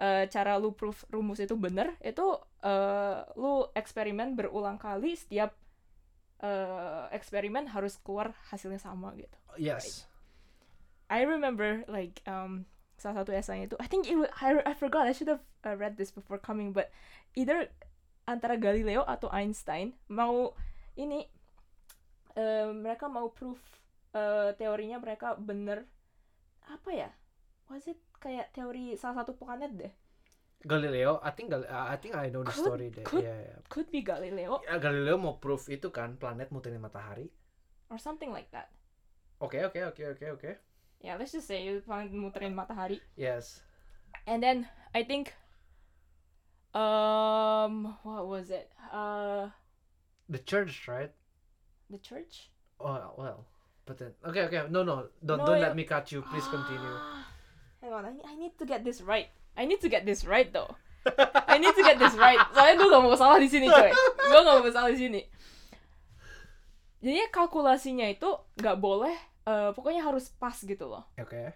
uh, cara lu proof rumus itu bener, itu uh, lu eksperimen berulang kali setiap uh, eksperimen harus keluar hasilnya sama gitu. yes I remember like um salah satu esainya itu I think it I, I forgot I should have uh, read this before coming but either antara Galileo atau Einstein mau ini uh, mereka mau proof uh, teorinya mereka bener apa ya was it kayak teori salah satu planet deh? Galileo I think Gal- I think I know the Could- story deh. could- Iya, iya. could be Galileo. Ya, Galileo mau proof itu kan planet muterin matahari. Or something like that. Oke oke oke oke oke. Yeah let's just say planet muterin matahari. Yes. And then I think um what was it? Uh the church right? the church? Oh well but then okay okay. No no. Don't No, don't yeah. let me cut you. Please continue. Ah, hang on I, I need to get this right. I need to get this right though. I need to get this right. Soalnya gue gak mau salah di sini coy. Gue gak mau salah di sini. Jadinya kalkulasinya itu nggak boleh eh, pokoknya harus pas gitu loh. Oke.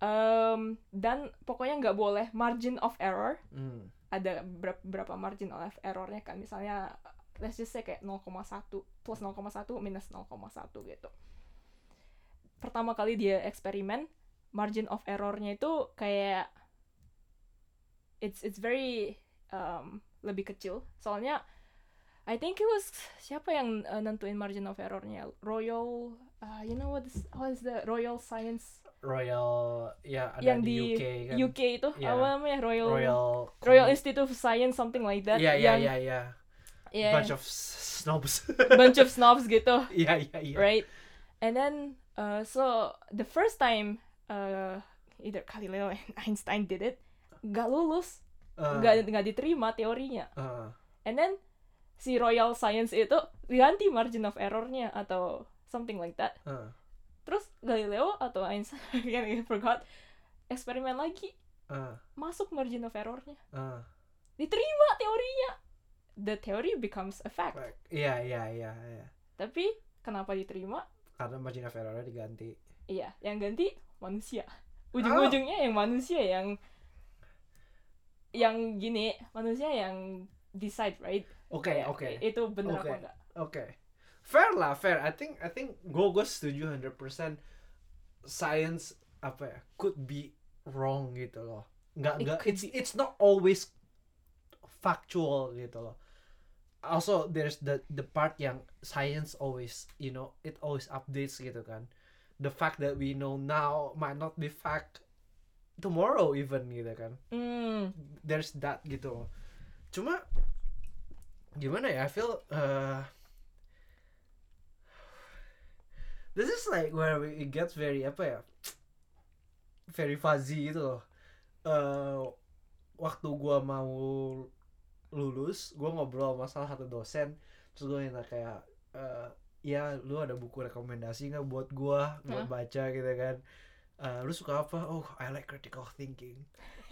Em, dan pokoknya nggak boleh margin of error. Hmm. ada berapa, berapa margin of errornya kan misalnya let's just say kayak 0,1 plus 0,1 minus 0,1 gitu. Pertama kali dia eksperimen margin of errornya itu kayak it's it's very um, lebih kecil. Soalnya I think it was siapa yang uh, nentuin margin of errornya? Royal uh, you know what is, what is the Royal Science? Royal ya ada yang di, di UK kan. UK itu? Iya. apa namanya? Royal Royal Royal Institute of Science something like that. Iya iya yang iya iya. yeah, Bunch of snobs. bunch of snobs gitu. Iya iya iya. right? And then uh, so the first time uh, either Galileo and Einstein did it nggak lulus Uh, nggak nggak diterima teorinya. Uh, and then si Royal Science itu ganti margin of errornya atau something like that. Uh, terus Galileo atau Einstein I forgot eksperimen lagi. Uh, masuk margin of errornya. Uh. diterima teorinya. The theory becomes a fact. Iya iya iya iya. tapi kenapa diterima? Karena margin of error diganti. iya yang ganti manusia ujung-ujungnya yang manusia yang yang gini manusia yang decide right Oke Kayak, oke itu bener Oke. apa enggak oke. Fair lah fair. I think I think gue gue setuju 100% science apa ya could be wrong gitu loh. Nggak It nggak could it's it's not always factual gitu loh. Also there's the the part yang science always you know it always updates gitu kan. The fact that we know now might not be fact tomorrow even gitu kan. Hmm. there's that gitu. Cuma gimana ya I feel uh, this is like where we- it gets very apa ya very fuzzy gitu loh. Uh, waktu gua mau lulus gua ngobrol sama salah satu dosen terus gua minta kayak uh, ya lu ada buku rekomendasi nggak buat gua buat Hah? baca gitu kan? Uh, lu suka apa? Oh I like critical thinking.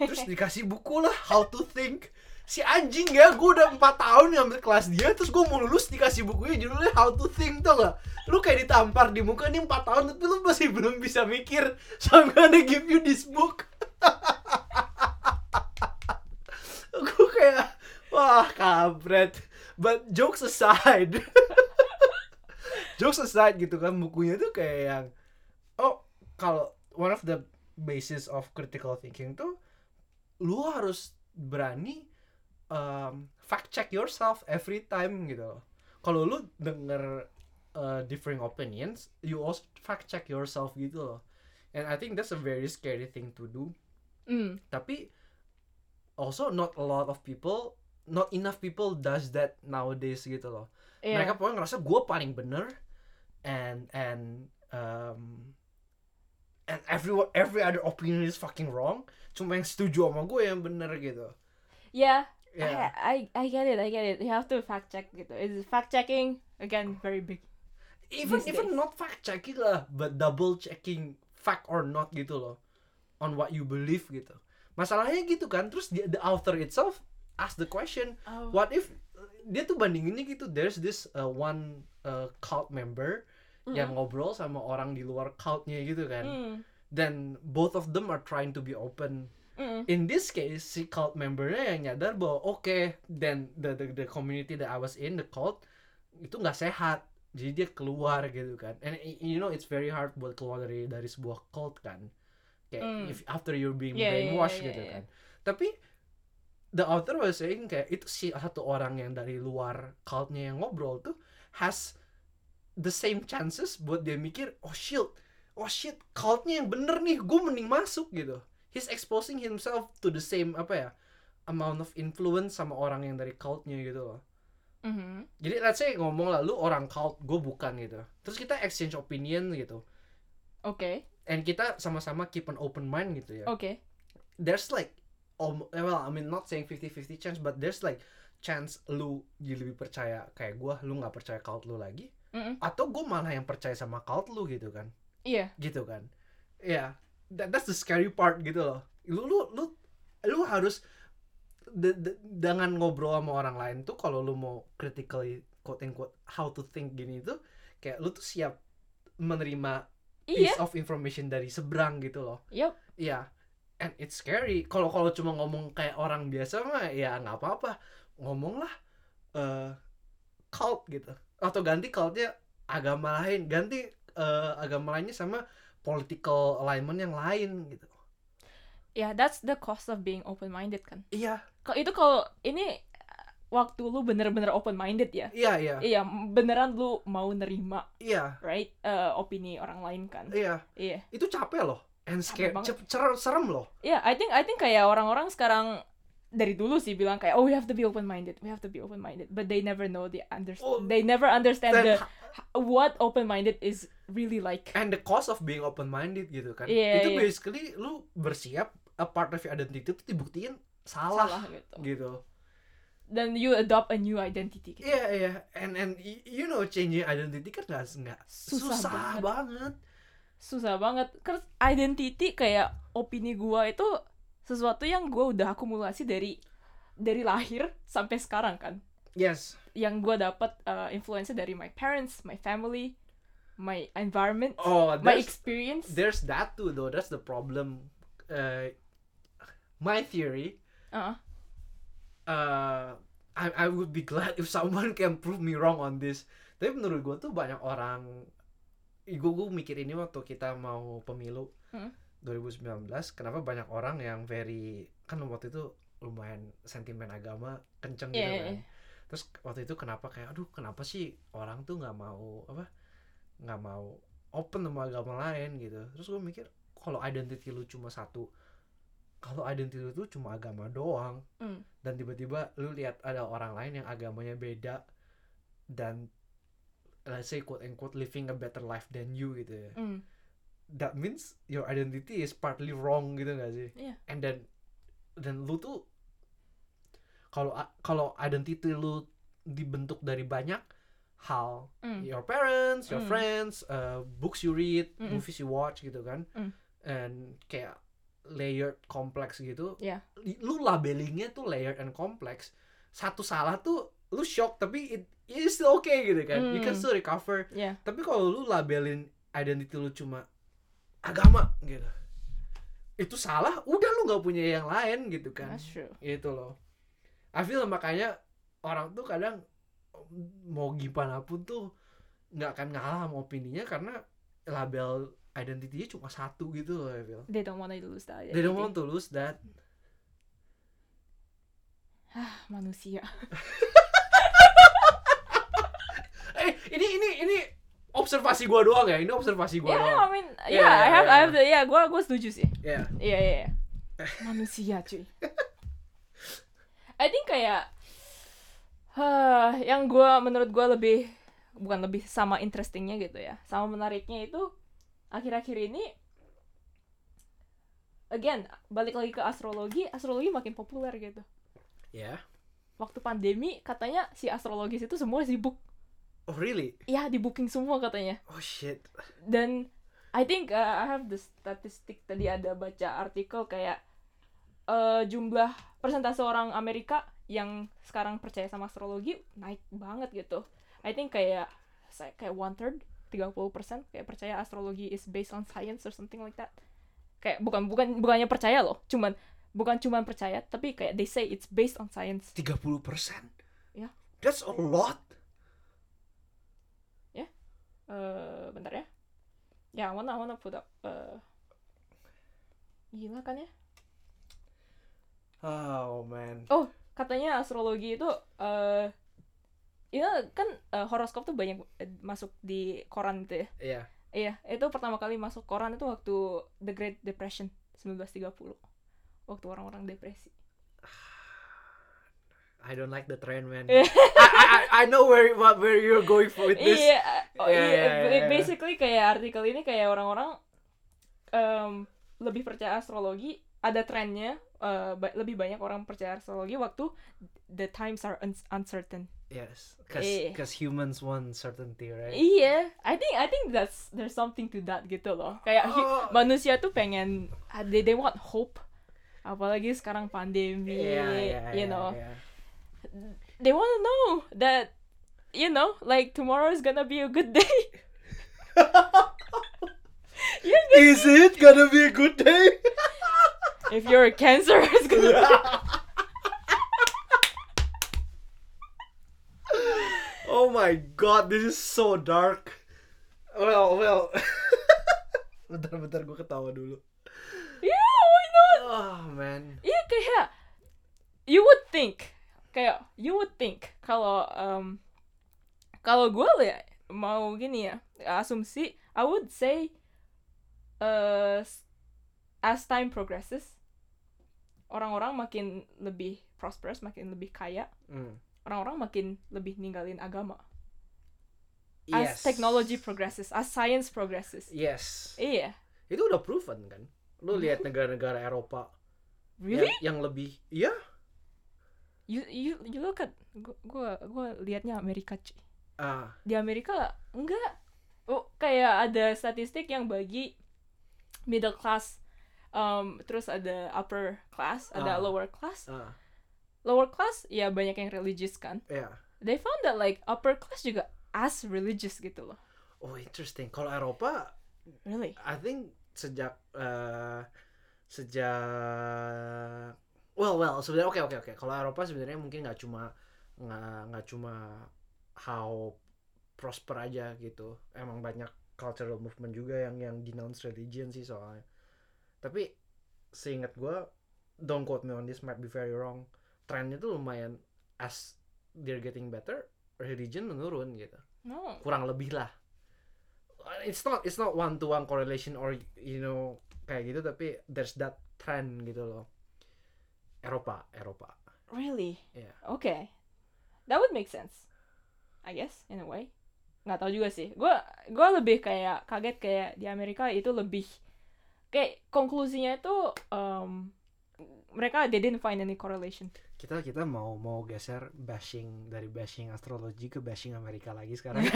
Terus dikasih buku lah how to think. Si anjing ya gue udah empat tahun ngambil kelas dia terus gue mau lulus dikasih bukunya judulnya how to think tau gak lu kayak ditampar di muka nih empat tahun tapi lu masih belum bisa mikir. So I'm gonna give you this book. Gue kayak wah kabret but jokes aside jokes aside gitu kan bukunya tuh kayak yang oh kalau one of the basis of critical thinking tuh lu harus berani um, fact check yourself every time gitu loh. Kalau lu denger uh, differing opinions, you also fact check yourself gitu loh. And I think that's a very scary thing to do. Hmm. Tapi also not a lot of people, not enough people does that nowadays gitu loh Yeah. mereka pokoknya ngerasa gue paling bener and and um, and everyone every other opinion is fucking wrong cuma yang setuju sama gue yang bener gitu Yeah. ya I, I I get it. I get it. You have to fact check gitu. Is fact checking again very big. even these even days. not fact checking lah but double checking fact or not gitu loh on what you believe gitu masalahnya gitu kan terus the, the author itself ask the question Oh. what if dia tuh bandinginnya gitu there's this uh, one uh, cult member yang ngobrol sama orang di luar cultnya gitu kan. Hmm. then both of them are trying to be open. Mm. in this case si cult membernya yang nyadar bahwa oke then the, the the community that I was in the cult itu nggak sehat. Jadi dia keluar gitu kan. And you know it's very hard buat keluar dari dari sebuah cult kan. Kayak Mm. if after you're being Yeah, yeah, brainwashed yeah, gitu yeah, kan. tapi the author was saying kayak itu si satu orang yang dari luar cultnya yang ngobrol tuh has the same chances buat dia mikir oh shit oh shit cultnya yang bener nih gue mending masuk gitu. He's exposing himself to the same apa ya amount of influence sama orang yang dari cultnya gitu loh. Mhm. jadi let's say ngomong lah lu orang cult gue bukan gitu. Terus kita exchange opinion gitu. Okay. and kita sama-sama keep an open mind gitu ya. Okay. there's like om well I mean not saying 50-50 chance but there's like chance lu jadi lebih percaya kayak gua lu nggak percaya cult lu lagi Mm-mm. atau gue malah yang percaya sama cult lu gitu kan Iya. gitu kan ya that, that's the scary part gitu loh lu lu lu lu harus de- de- dengan ngobrol sama orang lain tuh kalau lu mau critically quote unquote how to think gini tuh kayak lu tuh siap menerima Iya. piece of information dari seberang gitu loh Yup. Iya, and it's scary. Kalau kalau cuma ngomong kayak orang biasa mah ya nggak apa-apa. Ngomonglah eh cult gitu. Atau ganti cultnya agama lain, ganti eh, agama lainnya sama political alignment yang lain gitu. Yeah, that's the cost of being open minded kan. Iya, Kalau itu kalau ini uh, waktu lu bener-bener open minded ya. iya, iya, Iya, beneran lu mau nerima, iya, right? uh, opini orang lain kan. iya. Iya. Itu capek loh, and scare, serem loh. Iya, I think I think kayak orang-orang sekarang dari dulu sih bilang kayak oh we have to be open minded, we have to be open minded, but they never know the under Oh, they never understand the what open minded is really like. and the cost of being open minded gitu kan. Iya, itu iya. basically lu bersiap a part of your identity itu dibuktiin salah, Salah gitu. gitu. Then you adopt a new identity gitu. Iya iya, and and you know changing identity kan nggak nggak Susah susah, banget. banget. Susah banget. Karena identity kayak opini gua itu sesuatu yang gua udah akumulasi dari dari lahir sampai sekarang kan. Yes. Yang gua dapat uh, influence dari my parents, my family, my environment, Oh, my experience. there's that too though. That's the problem. Uh, my theory. Uh, Uh, I I would be glad if someone can prove me wrong on this. Tapi menurut gue tuh banyak orang. Gue gue mikir ini waktu kita mau pemilu Hmm. 2019. Kenapa banyak orang yang very kan waktu itu lumayan sentimen agama kenceng gitu Iya, iya, kan. Terus waktu itu kenapa kayak aduh kenapa sih orang tuh nggak mau apa nggak mau open sama agama lain gitu. Terus gue mikir kalau identity lu cuma satu kalau identity lu tuh cuma agama doang Mm. dan tiba-tiba lu lihat ada orang lain yang agamanya beda dan let's say quote unquote living a better life than you gitu ya Mm. That means your identity is partly wrong gitu gak sih Iya. and then dan lu tuh kalau kalau identity lu dibentuk dari banyak hal Mm. your parents, your Mm. friends, uh, books you read, Mm-mm. movies you watch gitu kan, Mm. and kayak layered kompleks gitu. Yeah. Lu labelingnya tuh layered and complex. Satu salah tuh lu shock tapi it, it is still okay gitu kan. You can Mm. still recover. Yeah. Tapi kalau lu labelin identity lu cuma agama gitu, itu salah. Udah lu nggak punya yang lain gitu kan. That's true. Itu loh. I feel makanya orang tuh kadang mau gimana pun tuh nggak akan ngalah sama opininya karena label identitinya cuma satu gitu loh I feel. They don't want to lose that. They don't identity. want to lose that. Ah, manusia. Eh ini ini ini observasi gua doang ya. Ini observasi gua yeah, doang. I mean, Yeah, yeah, I yeah, have, I yeah. have the, yeah, gua, gua setuju sih. Ya. Iya, iya, iya. Manusia, cuy. I think kayak, huh, yang gua menurut gua lebih, bukan lebih sama interestingnya gitu ya, sama menariknya itu akhir-akhir ini, again, balik lagi ke astrologi, astrologi makin populer gitu. Ya. Waktu pandemi katanya si astrologis itu semua sibuk, Oh really? ya di booking semua katanya. Oh shit. dan I think uh, I have the statistik tadi ada baca artikel kayak uh, jumlah persentase orang Amerika yang sekarang percaya sama astrologi naik banget gitu. I think kayak saya kayak one third 30% kayak percaya astrologi is based on science or something like that. Kayak bukan bukan bukannya percaya loh, cuman bukan cuman percaya tapi kayak they say it's based on science. 30%? Ya. That's a lot. Eh bentar ya. Ya, I wanna, I wanna put up. eh gila kan ya? Oh man. katanya astrologi itu eh ya kan eh, horoskop tuh banyak masuk di koran itu ya. Iya. Iya, itu pertama kali masuk koran itu waktu The Great Depression 1930. Waktu orang-orang depresi. I don't like the trend, man. Yeah. I, I, I- know where what where you're going for with this. Iya, oh, Iya, iya, ba- iya. basically kayak artikel ini kayak orang-orang em, lebih percaya astrologi, ada trennya eh, ba- lebih banyak orang percaya astrologi waktu the times are uns- uncertain. Yes, because Iya. humans want certainty, right? Iya, I think I think that's there's something to that gitu loh. Kayak Oh. manusia tuh pengen ah, they, they want hope. Apalagi sekarang pandemi, Iya, iya, you know. iya. They want to know that you know, like tomorrow is gonna be a good day. Is it gonna be a good day? If you're a cancer, it's gonna be oh my god, this is so dark. Well, well. Bentar-bentar gue ketawa dulu. Yeah, why not? Oh man. Iya kayak you would think kayak you would think kalau um, kalau gue lihat mau gini ya asumsi I would say uh, as time progresses orang-orang makin lebih prosperous makin lebih kaya Mm. orang-orang makin lebih ninggalin agama Yes. as technology progresses as science progresses Yes. iya Itu udah proven kan? Lu lihat negara-negara Eropa really yang, yang lebih iya you you you look at gua gua, gua liatnya Amerika cuy. Ah. Di Amerika enggak. Oh kayak ada statistik yang bagi middle class um, terus ada upper class ada Ah. lower class. Ah. Lower class ya banyak yang religious kan. Ya. they found that like upper class juga as religious gitu loh. Oh interesting. Kalau Eropa really? I think sejak eh, sejak well well sebenarnya oke oke oke. Kalau Eropa sebenarnya mungkin nggak cuma nggak nggak cuma how prosper aja gitu. Emang banyak cultural movement juga yang yang denounce religion sih soalnya. Tapi seingat gue don't quote me on this might be very wrong. Trennya tuh lumayan as they're getting better religion menurun gitu. No. Kurang lebih lah. It's not it's not one to one correlation or you know kayak gitu tapi there's that trend gitu loh Eropa Eropa Really? Iya. Okay. That would make sense. I guess in a way. Nggak tahu juga sih. Gua gua lebih kayak kaget kayak di Amerika itu lebih kayak konklusinya itu um, mereka they didn't find any correlation. kita kita mau mau geser bashing dari bashing astrologi ke bashing Amerika lagi sekarang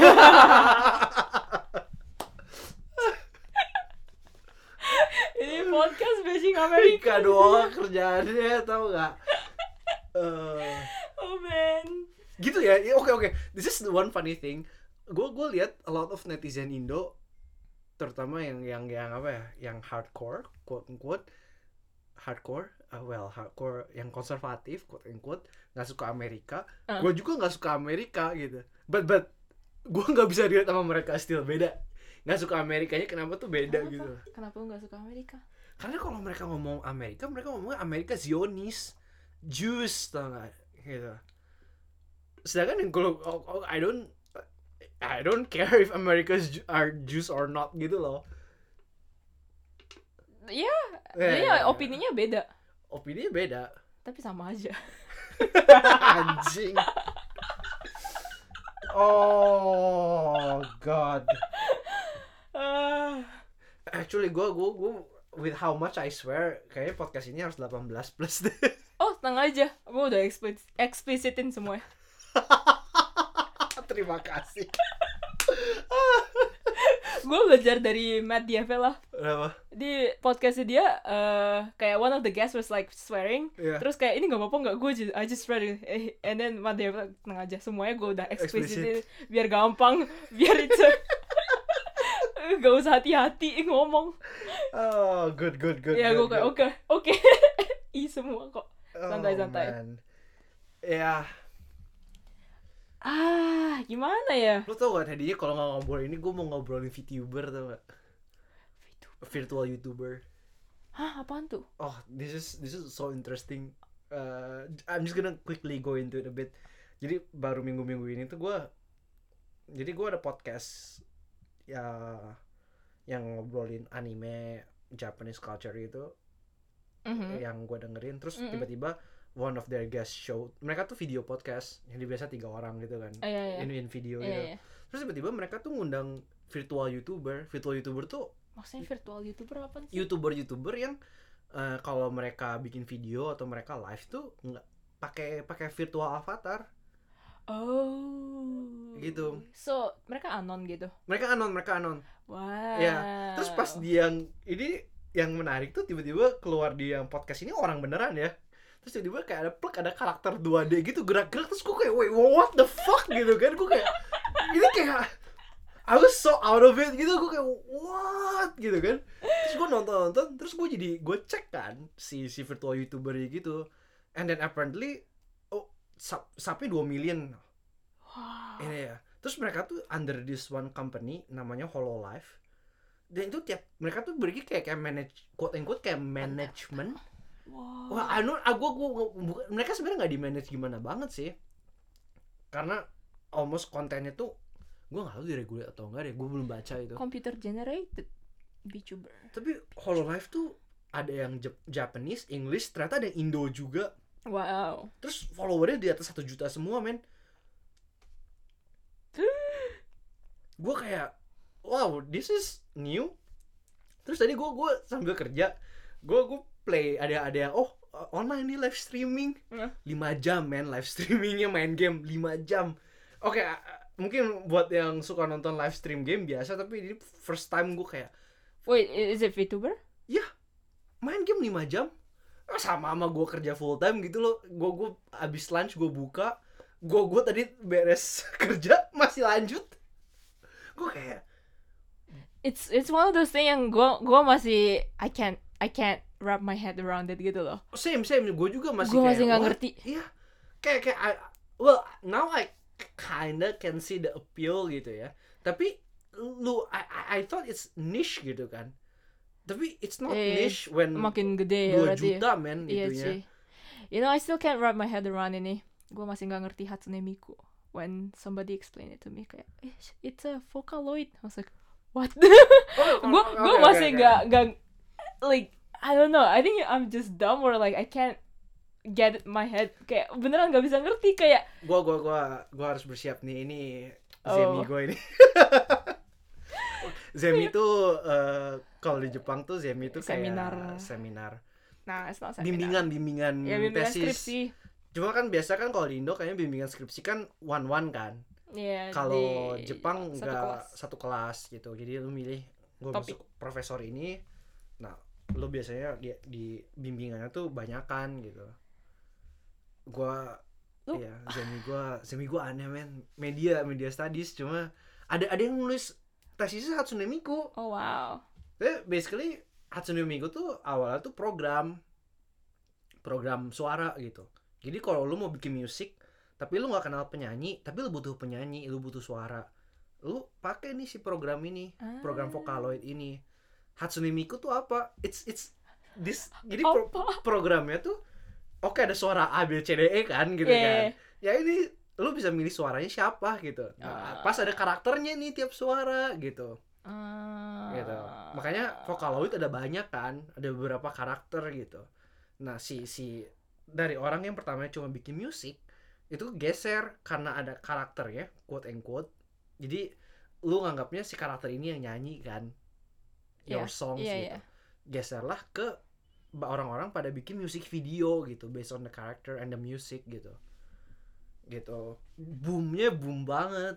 Ini podcast bashing Amerika. Doang kerjaannya tau nggak Eh, Oh man. gitu ya oke oke this is the one funny thing gue gue lihat a lot of netizen Indo terutama yang yang yang apa ya yang hardcore quote unquote hardcore uh, well hardcore yang konservatif quote unquote nggak suka Amerika Uh. gue juga nggak suka Amerika gitu but but gue nggak bisa lihat sama mereka still beda nggak suka Amerikanya kenapa tuh beda Kenapa? gitu Kenapa nggak suka Amerika? Karena kalau mereka ngomong Amerika mereka ngomongnya Amerika Zionis. Jews tau gak gitu. Sedangkan yang kalau oh, oh, I don't I don't care if Americans are Jews or not gitu loh. Iya, Eh, jadi opininya beda, opini beda. Tapi sama aja. anjing. Oh god. Ah. actually gue gue gue with how much I swear kayaknya podcast ini harus 18 plus deh. Oh, tenang aja. Gue udah explicit, explicitin semua. terima kasih. Gue belajar dari Matt Diavela Kenapa? di podcastnya dia eh kayak one of the guests was like swearing. Iya. terus kayak ini nggak apa-apa nggak? Gue just, I just read it. Eh, and then Matt Diavela tenang aja semuanya gue udah explicit. biar gampang biar itu gak usah hati-hati ngomong Oh, good, good, good. ya gue kayak oke oke i semua kok santai, Oh, santai. man. Ya, ah gimana ya lu tau gak tadinya kalau nggak ngobrol ini gue mau ngobrolin VTuber tau gak? Virtual YouTuber. hah apaan tuh Oh, this is this is so interesting. Uh, I'm just gonna quickly go into it a bit. Jadi baru minggu-minggu ini tuh gue, jadi gue ada podcast ya yang ngobrolin anime Japanese culture itu Mhm. yang gue dengerin terus Mm-mm. tiba-tiba one of their guest show mereka tuh video podcast yang biasa tiga orang gitu kan Ah, iya, iya. in, in video Iya, gitu iya. terus tiba-tiba mereka tuh ngundang virtual youtuber virtual youtuber tuh maksudnya virtual youtuber apa sih youtuber youtuber yang eh, kalau mereka bikin video atau mereka live tuh nggak pakai pakai virtual avatar Oh. Gitu. So, mereka anon gitu. mereka anon mereka anon. Wah. Ya, terus pas di yang ini yang menarik tuh tiba-tiba keluar di yang podcast ini orang beneran ya. Terus tiba-tiba kayak ada plek ada karakter 2D gitu gerak-gerak terus gue kayak wait what the fuck? gitu kan. Gue kayak ini kayak I was so out of it gitu. Gue kayak what? gitu kan. Terus gue nonton nonton terus gue jadi gue cek kan si si virtual youtuber gitu. And then apparently sub, sampai 2 million. Wow. ini ya terus mereka tuh under this one company namanya Hololive dan itu tiap mereka tuh pergi kayak kayak manage quote unquote kayak management. Wow. wah anu aku gua, gua, bukan- mereka sebenarnya nggak di manage gimana banget sih. Karena almost kontennya tuh gua nggak tahu diregulir atau enggak deh gua belum baca itu. Computer generated VTuber. tapi Hololive tuh ada yang Jap- Japanese English ternyata ada yang Indo juga Wow. terus followernya di atas satu juta semua men gue kayak wow this is new terus tadi gue gue sambil kerja gue gue play ada ada oh online nih live streaming Hmm. 5 jam men live streamingnya main game 5 jam oke uh, mungkin buat yang suka nonton live stream game biasa tapi ini first time gue kayak Wait, is it VTuber? main game 5 jam sama sama gue kerja full time gitu loh. Gue gue abis lunch gue buka. Gue gue tadi beres kerja masih lanjut. Gue kayak It's it's one of those thing yang gua gua masih I can't I can't wrap my head around it gitu loh. same same. Gue juga masih kayak masih nggak ngerti. iya. Kayak kayak I, well now I kinda can see the appeal gitu ya. Tapi lu I, I, I thought it's niche gitu kan tapi it's not Eh, niche when Makin gede ya 2 berarti. ya. juta men Iya itunya sih. You know, I still can't wrap my head around ini. Gua masih nggak ngerti Hatsune Miku. When somebody explain it to me kayak, "Eh, it's a Vocaloid. I was like, what? Oh, gue oke, gue oke, masih oke. nggak nggak like I don't know I think I'm just dumb or like I can't get my head kayak beneran nggak bisa ngerti kayak gua gua gua gua harus bersiap nih ini Oh. Zemi gua ini Zemi tuh eh, kalau di Jepang tuh Zemi tuh kayak Seminar. seminar. Nah it's not seminar. bimbingan bimbingan, ya bimbingan tesis. skripsi. Cuma kan biasa kan kalau di Indo kayaknya bimbingan skripsi kan one one kan. Iya, kalau di Jepang satu enggak kelas. satu kelas gitu. Jadi lu milih gue masuk profesor ini nah lu biasanya di, di bimbingannya tuh banyakan gitu. Gua Lu- iya semi gua semi gua aneh men. Media media studies cuma ada ada yang nulis tesisnya Hatsune Miku oh wow Jadi basically Hatsune Miku tuh awalnya tuh program program suara gitu. Jadi kalau lu mau bikin musik tapi lu nggak kenal penyanyi, tapi lu butuh penyanyi, lu butuh suara. Lu pakai nih si program ini, program Ah. Vocaloid ini. Hatsune Miku tuh apa? It's it's this jadi pro- programnya tuh oke ada suara A B C D E kan gitu Iya, kan. Ya ini lu bisa milih suaranya siapa gitu. Nah, Ah. pas ada karakternya nih tiap suara gitu Ah. gitu makanya Vocaloid ada banyak kan ada beberapa karakter gitu nah si si dari orang yang pertamanya cuma bikin musik itu geser karena ada karakternya quote and quote jadi lu nganggapnya si karakter ini yang nyanyi kan your Iya, songs iya, gitu iya. geserlah ke orang-orang pada bikin musik video gitu based on the character and the music gitu gitu. Boomnya boom banget.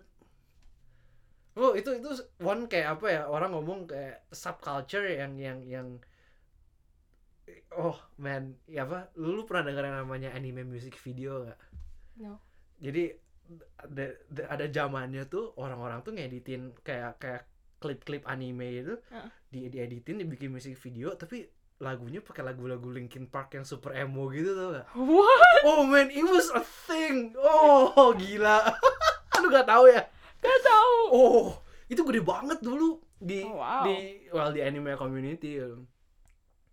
Oh itu itu one kayak apa ya? Orang ngomong kayak subculture yang yang yang oh man. Ya apa? Lu, lu pernah dengar yang namanya anime music video nggak? No. jadi ada ada- ada zamannya tuh orang-orang tuh ngeditin kayak kayak klip-klip anime itu Heeh. di dieditin dibikin musik video tapi lagunya pakai lagu-lagu Linkin Park yang super emo gitu tuh gak? what Oh man, it was a thing. Oh gila. Aduh gak tahu ya. gak tahu Oh itu gede banget dulu di Oh, wow. di well di anime community.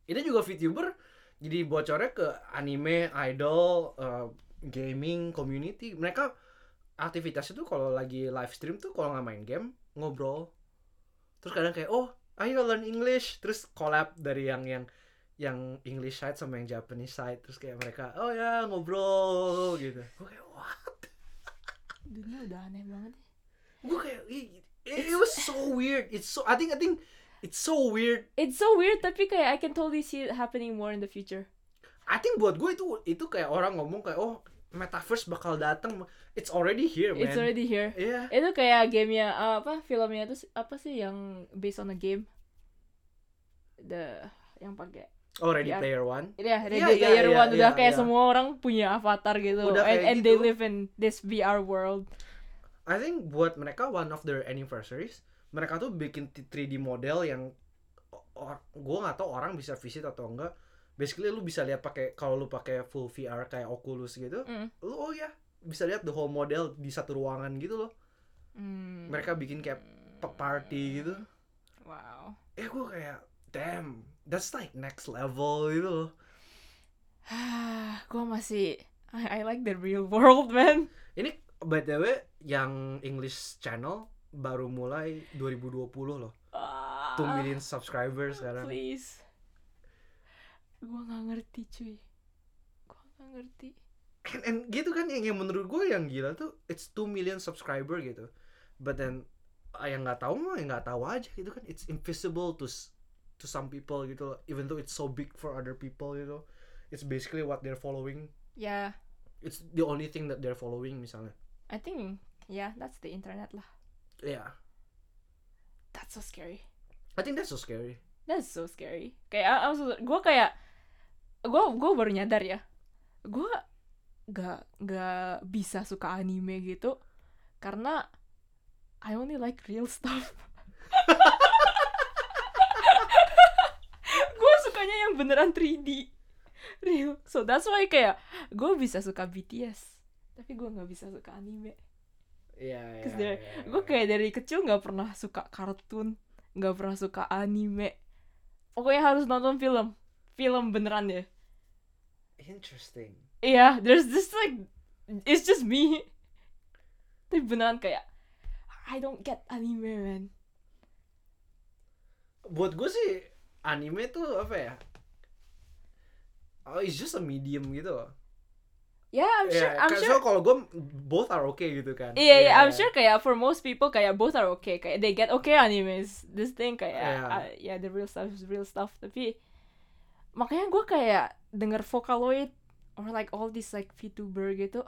Itu juga VTuber jadi bocornya ke anime, idol, uh, gaming community. Mereka aktivitasnya tuh kalau lagi live stream tuh kalau nggak main game ngobrol. Terus kadang kayak oh ayo learn English. Terus collab dari yang yang yang English side sama yang Japanese side. Terus kayak mereka oh ya ngobrol gitu. Gue kayak what? Dunia udah aneh banget ya. gue kayak it, it was so weird. It's so I think I think it's so weird. It's so weird tapi kayak I can totally see it happening more in the future. I think buat gue itu itu kayak orang ngomong kayak oh metaverse bakal datang it's already here man. it's already here. Iya. itu kayak gamenya uh, apa filmnya itu apa sih yang based on a game? The yang pakai. Oh Ready Ya. Player One? Ya Ready Iya, iya, Player iya, One. Udah iya, kayak iya. semua orang punya avatar gitu. Udah and, and they gitu. live in this VR world. I think buat mereka one of their anniversaries mereka tuh bikin t- 3D model yang or, gue nggak tahu orang bisa visit atau enggak basically lu bisa lihat pakai kalau lu pakai full VR kayak Oculus gitu Mm. lu oh ya bisa lihat the whole model di satu ruangan gitu loh. Hmm. mereka bikin kayak party gitu. Wow. Eh gue kayak damn that's like next level gitu loh. Gue masih I, I like the real world man. Ini btw yang English channel baru mulai 2020 loh. 2 million subscribers sekarang. Please gue nggak ngerti cuy. Gue nggak ngerti. And, and gitu kan yang, yang menurut gue yang gila tuh it's 2 million subscriber gitu. But then ah, yang nggak tahu mah yang nggak tahu aja gitu kan. It's invisible to s- to some people gitu loh. even though it's so big for other people gitu. It's basically what they're following. Ya. It's the only thing that they're following misalnya. I think yeah that's the internet lah. Yeah. That's so scary. I think that's so scary that's so scary. Kayak I, gue kayak gue gue baru nyadar ya. Gue gak gak bisa suka anime gitu karena I only like real stuff. Gue sukanya yang beneran 3D real. So that's why kayak gue bisa suka BTS tapi gue nggak bisa suka anime. Iya, iya, Cause they're- iya, gue kayak dari kecil nggak pernah suka kartun nggak pernah suka anime pokoknya harus nonton film. Film beneran ya interesting. Iya there's just like it's just me. Tapi beneran kayak I don't get anime man. Buat gue sih anime tuh apa ya? Oh it's just a medium gitu. loh yeah I'm sure Yeah, I'm sure so kalau gue both are okay gitu kan. Iya, iya, I'm Yeah. sure kayak for most people kayak both are okay, kayak they get okay animes. This thing kayak Yeah. uh, yeah the real stuff is real stuff. Tapi makanya gue kayak denger Vocaloid or like all these like VTuber gitu,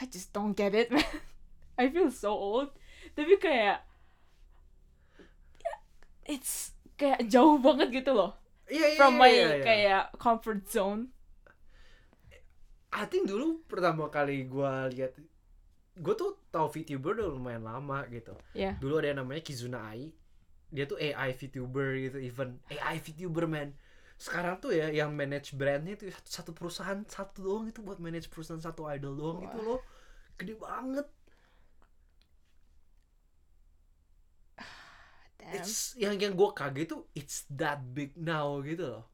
I just don't get it, man. I feel so old. Tapi kayak it's kayak jauh banget gitu loh Iya, iya, from iya, my iya, iya. kayak comfort zone. I think dulu pertama kali gue lihat gue tuh tahu VTuber udah lumayan lama gitu. Ya. Dulu ada yang namanya Kizuna Ai. Dia tuh AI VTuber gitu, even AI VTuber man. Sekarang tuh ya yang manage brandnya itu satu perusahaan satu doang itu buat manage perusahaan satu idol doang Wah. itu loh. Gede banget. Damn. It's yang yang gue kaget tuh it's that big now gitu loh.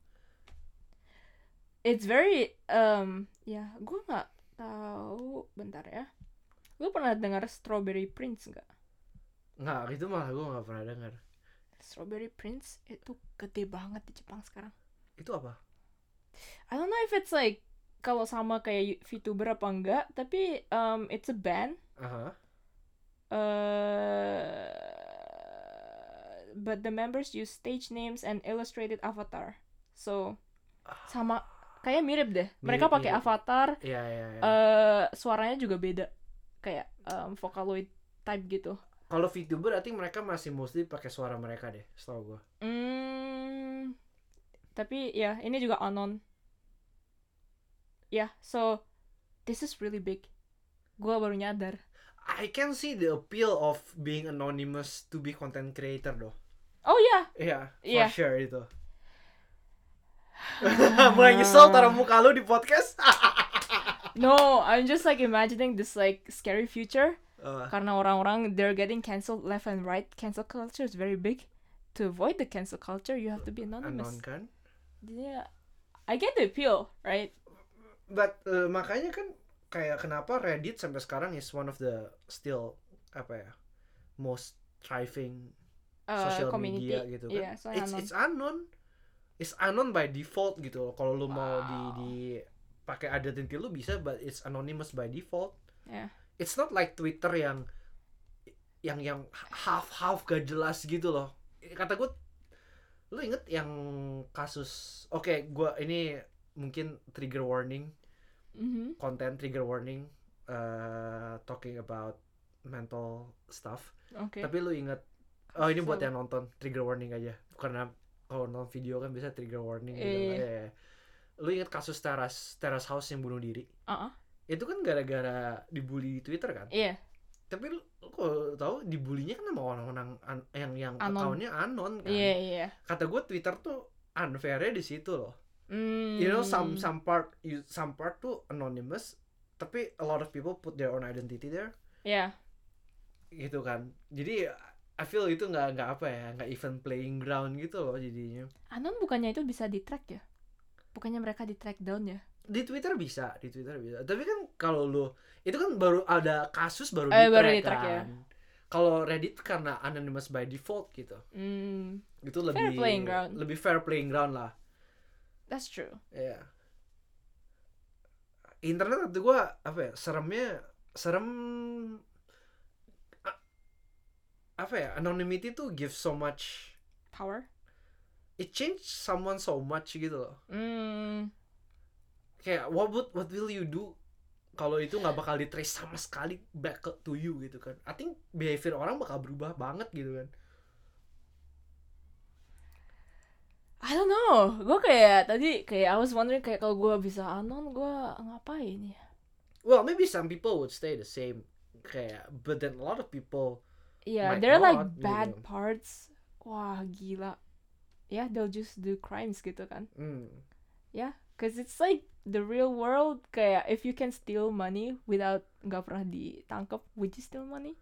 It's very um ya gue nggak tahu. Bentar ya. Lu pernah dengar Strawberry Prince nggak? Nggak, itu malah gue nggak pernah dengar. Strawberry Prince itu gede banget di Jepang sekarang. Itu apa? I don't know if it's like kalau sama kayak VTuber apa enggak tapi um it's a band. Aha. uh, but the members use stage names and illustrated avatar. So sama kayak mirip deh mereka pakai avatar Iya iya. iya. eh suaranya juga beda kayak um, Vocaloid type gitu Kalau VTuber, I think mereka masih mostly pakai suara mereka deh, setahu gue. Hmm, tapi ya ini juga anon. Ya, so this is really big. Gua baru nyadar. I can see the appeal of being anonymous to be content creator though. Oh ya, Iya, for Iya. sure itu. Mulai nyesel taruh muka lu di podcast. no, I'm just like imagining this like scary future Uh, karena orang-orang they're getting cancelled left and right. Cancel culture is very big. To avoid the cancel culture, you have to be anonymous. anon kan? Yeah, I get the appeal, right? But uh, makanya kan kayak kenapa Reddit sampai sekarang is one of the still apa ya most thriving Uh, social community. media gitu kan. Iya, soalnya it's anon. it's unknown. It's unknown by default gitu. loh. Kalau lu mau di Wow. di pakai identity lu bisa but it's anonymous by default. Yeah. It's not like Twitter yang yang yang half half gak jelas gitu loh. Kata gue lu inget yang kasus oke gua ini mungkin trigger warning Mhm. konten trigger warning uh, talking about mental stuff Oke. tapi lu inget oh ini buat yang nonton trigger warning aja karena kalau nonton video kan bisa trigger warning gitu Iya, kan. iya. Iya, iya. lu inget kasus teras teras house yang bunuh diri Uh-uh. itu kan gara-gara dibully di twitter kan Iya. tapi lu, kalau tahu dibulinya kan sama orang-orang an- yang yang Anon. akunnya anon kan Iya, iya. kata gue twitter tuh unfairnya di situ loh Mm. you know some some part you, some part tuh anonymous tapi a lot of people put their own identity there Ya. gitu kan jadi I feel itu nggak nggak apa ya nggak even playing ground gitu loh jadinya Anon bukannya itu bisa di track ya? Bukannya mereka di track down ya? di Twitter bisa di Twitter bisa tapi kan kalau lu itu kan baru ada kasus baru Eh, di track di-track ya. kan kalau Reddit karena anonymous by default gitu Hmm, itu lebih playing ground. lebih fair playing ground lah that's true. Iya. Internet waktu gua apa ya? Seremnya serem apa ya? Anonymity tuh give so much Power. it change someone so much gitu loh. Hmm, Kayak what would what will you do kalau itu nggak bakal di trace sama sekali back to you gitu kan. I think behavior orang bakal berubah banget gitu kan. I don't know. Gue kayak tadi kayak I was wondering kayak kalau gue bisa anon gue ngapain ya? Well, maybe some people would stay the same kayak but then a lot of people Yeah, there are like not, bad gitu. parts. Wah gila. Yeah, they'll just do crimes gitu kan? hmm, Cause it's like the real world kayak if you can steal money without nggak pernah ditangkap, would you steal money?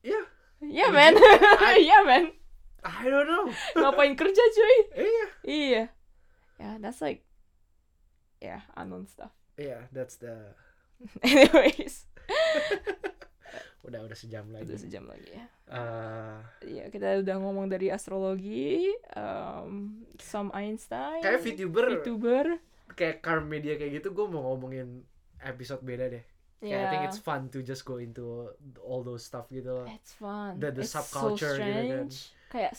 Yeah. Yeah man. you? yeah man. I don't know. Ngapain kerja cuy? Iya. Iya. Yeah, that's like yeah, unknown stuff. Yeah, that's the Anyways, udah udah sejam lagi. udah sejam lagi ya. Eh, Ya, kita udah ngomong dari astrologi, um, some Einstein, kayak VTuber VTuber. kayak car media kayak gitu gue mau ngomongin episode beda deh kayak I think it's fun to just go into all those stuff gitu loh It's fun. The- the It's subculture so gitu kan. strange. Kayak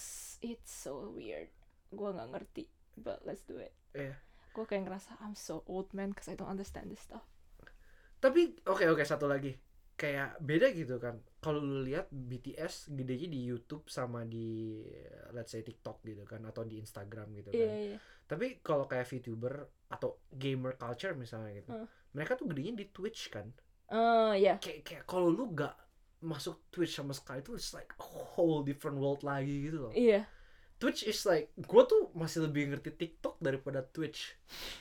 it's so weird. Gua nggak ngerti, but let's do it. Iya. Gua kayak ngerasa I'm so old man because I don't understand this stuff. tapi oke oke satu lagi kayak beda gitu kan kalau lu lihat BTS gedenya di YouTube sama di let's say TikTok gitu kan atau di Instagram gitu kan Iya iya. tapi kalau kayak VTuber atau gamer culture misalnya gitu Hmm. mereka tuh gedenya di Twitch kan Eh ya. kayak kayak kalau lu gak masuk Twitch sama sekali itu it's like a whole different world lagi gitu loh Iya. Twitch is like gue tuh masih lebih ngerti TikTok daripada Twitch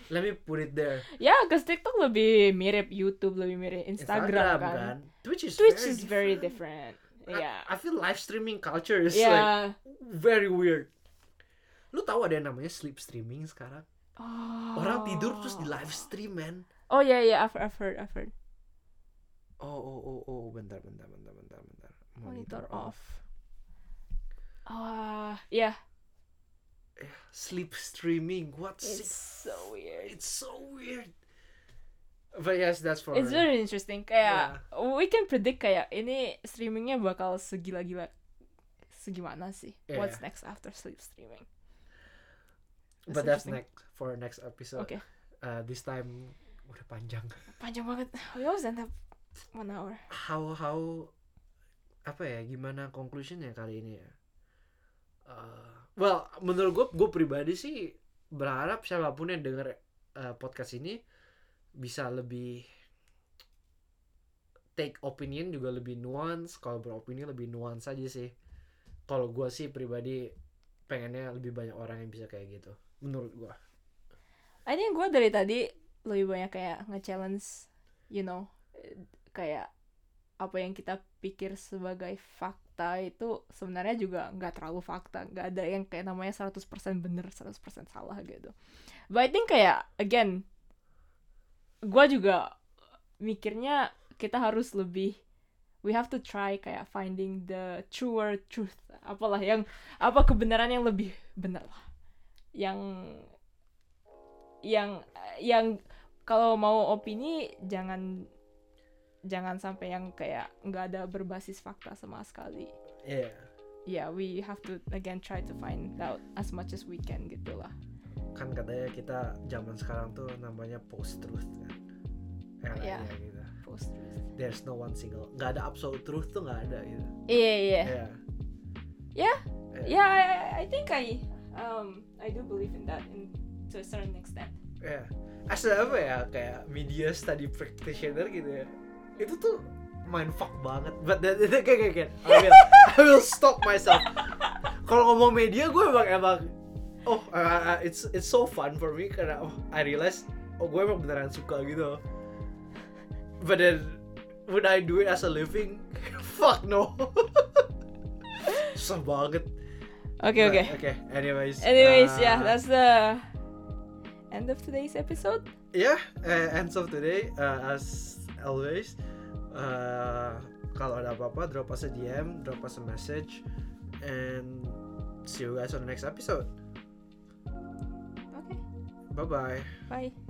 let me put it there Ya, cause TikTok lebih mirip YouTube, lebih mirip Instagram, kan. Twitch is Twitch very is very different. I- Iya. I, feel live streaming culture is like Iya. very weird. Lu tahu ada yang namanya sleep streaming sekarang? Oh. Orang tidur terus di live stream, man. Oh ya ya, I've, I've heard, I've heard. Oh, oh, oh, oh, bentar, bentar, bentar, bentar, bentar. Monitor off. Ah, ya. Sleep streaming, what's It's it? so weird. It's so weird. But yes, that's for It's very interesting. Kayak we can predict kayak ini streamingnya bakal segila-gila segimana sih? Yeah. What's next after sleep streaming? But That's that's interesting. next for next episode. Oke, Uh, this time udah panjang. panjang banget. We always end up one hour. How how apa ya? Gimana conclusionnya kali ini ya? Uh, well, menurut gue, gue pribadi sih berharap siapa pun yang denger uh, podcast ini bisa lebih take opinion juga lebih nuance. Kalau beropini lebih nuance aja sih. Kalau gue sih pribadi pengennya lebih banyak orang yang bisa kayak gitu. Menurut gue. I think gue dari tadi lebih banyak kayak nge-challenge, you know, kayak apa yang kita pikir sebagai fakta itu sebenarnya juga nggak terlalu fakta, nggak ada yang kayak namanya 100% bener, 100% salah gitu. But I think kayak again, gue juga mikirnya kita harus lebih we have to try kayak finding the truer truth apalah yang apa kebenaran yang lebih benar lah yang yang yang kalau mau opini jangan jangan sampai yang kayak nggak ada berbasis fakta sama sekali Iya. yeah we have to again try to find out as much as we can gitu lah Kan katanya kita zaman sekarang tuh namanya post truth kan. Iya. Eranya gitu. post truth There's no one single. Nggak ada absolute truth tuh nggak ada gitu. iya iya Iya. Yeah. yeah I, I- I think I um I do believe in that in to a certain extent Iya. Asal apa ya kayak media study practitioner gitu ya. Itu tuh mindfuck banget. But that, that, kayak kayak I will, I will stop myself. Kalau ngomong media gue emang emang oh uh, uh, it's it's so fun for me karena oh I realize oh gue emang beneran suka gitu. But then would I do it as a living? Fuck no. Susah banget. oke oke Okay. Anyways. anyways uh, yeah that's the end of today's episode ya yeah, ends of today uh, as always uh, kalau ada apa-apa drop us a DM drop us a message and see you guys on the next episode. Okay. Bye bye bye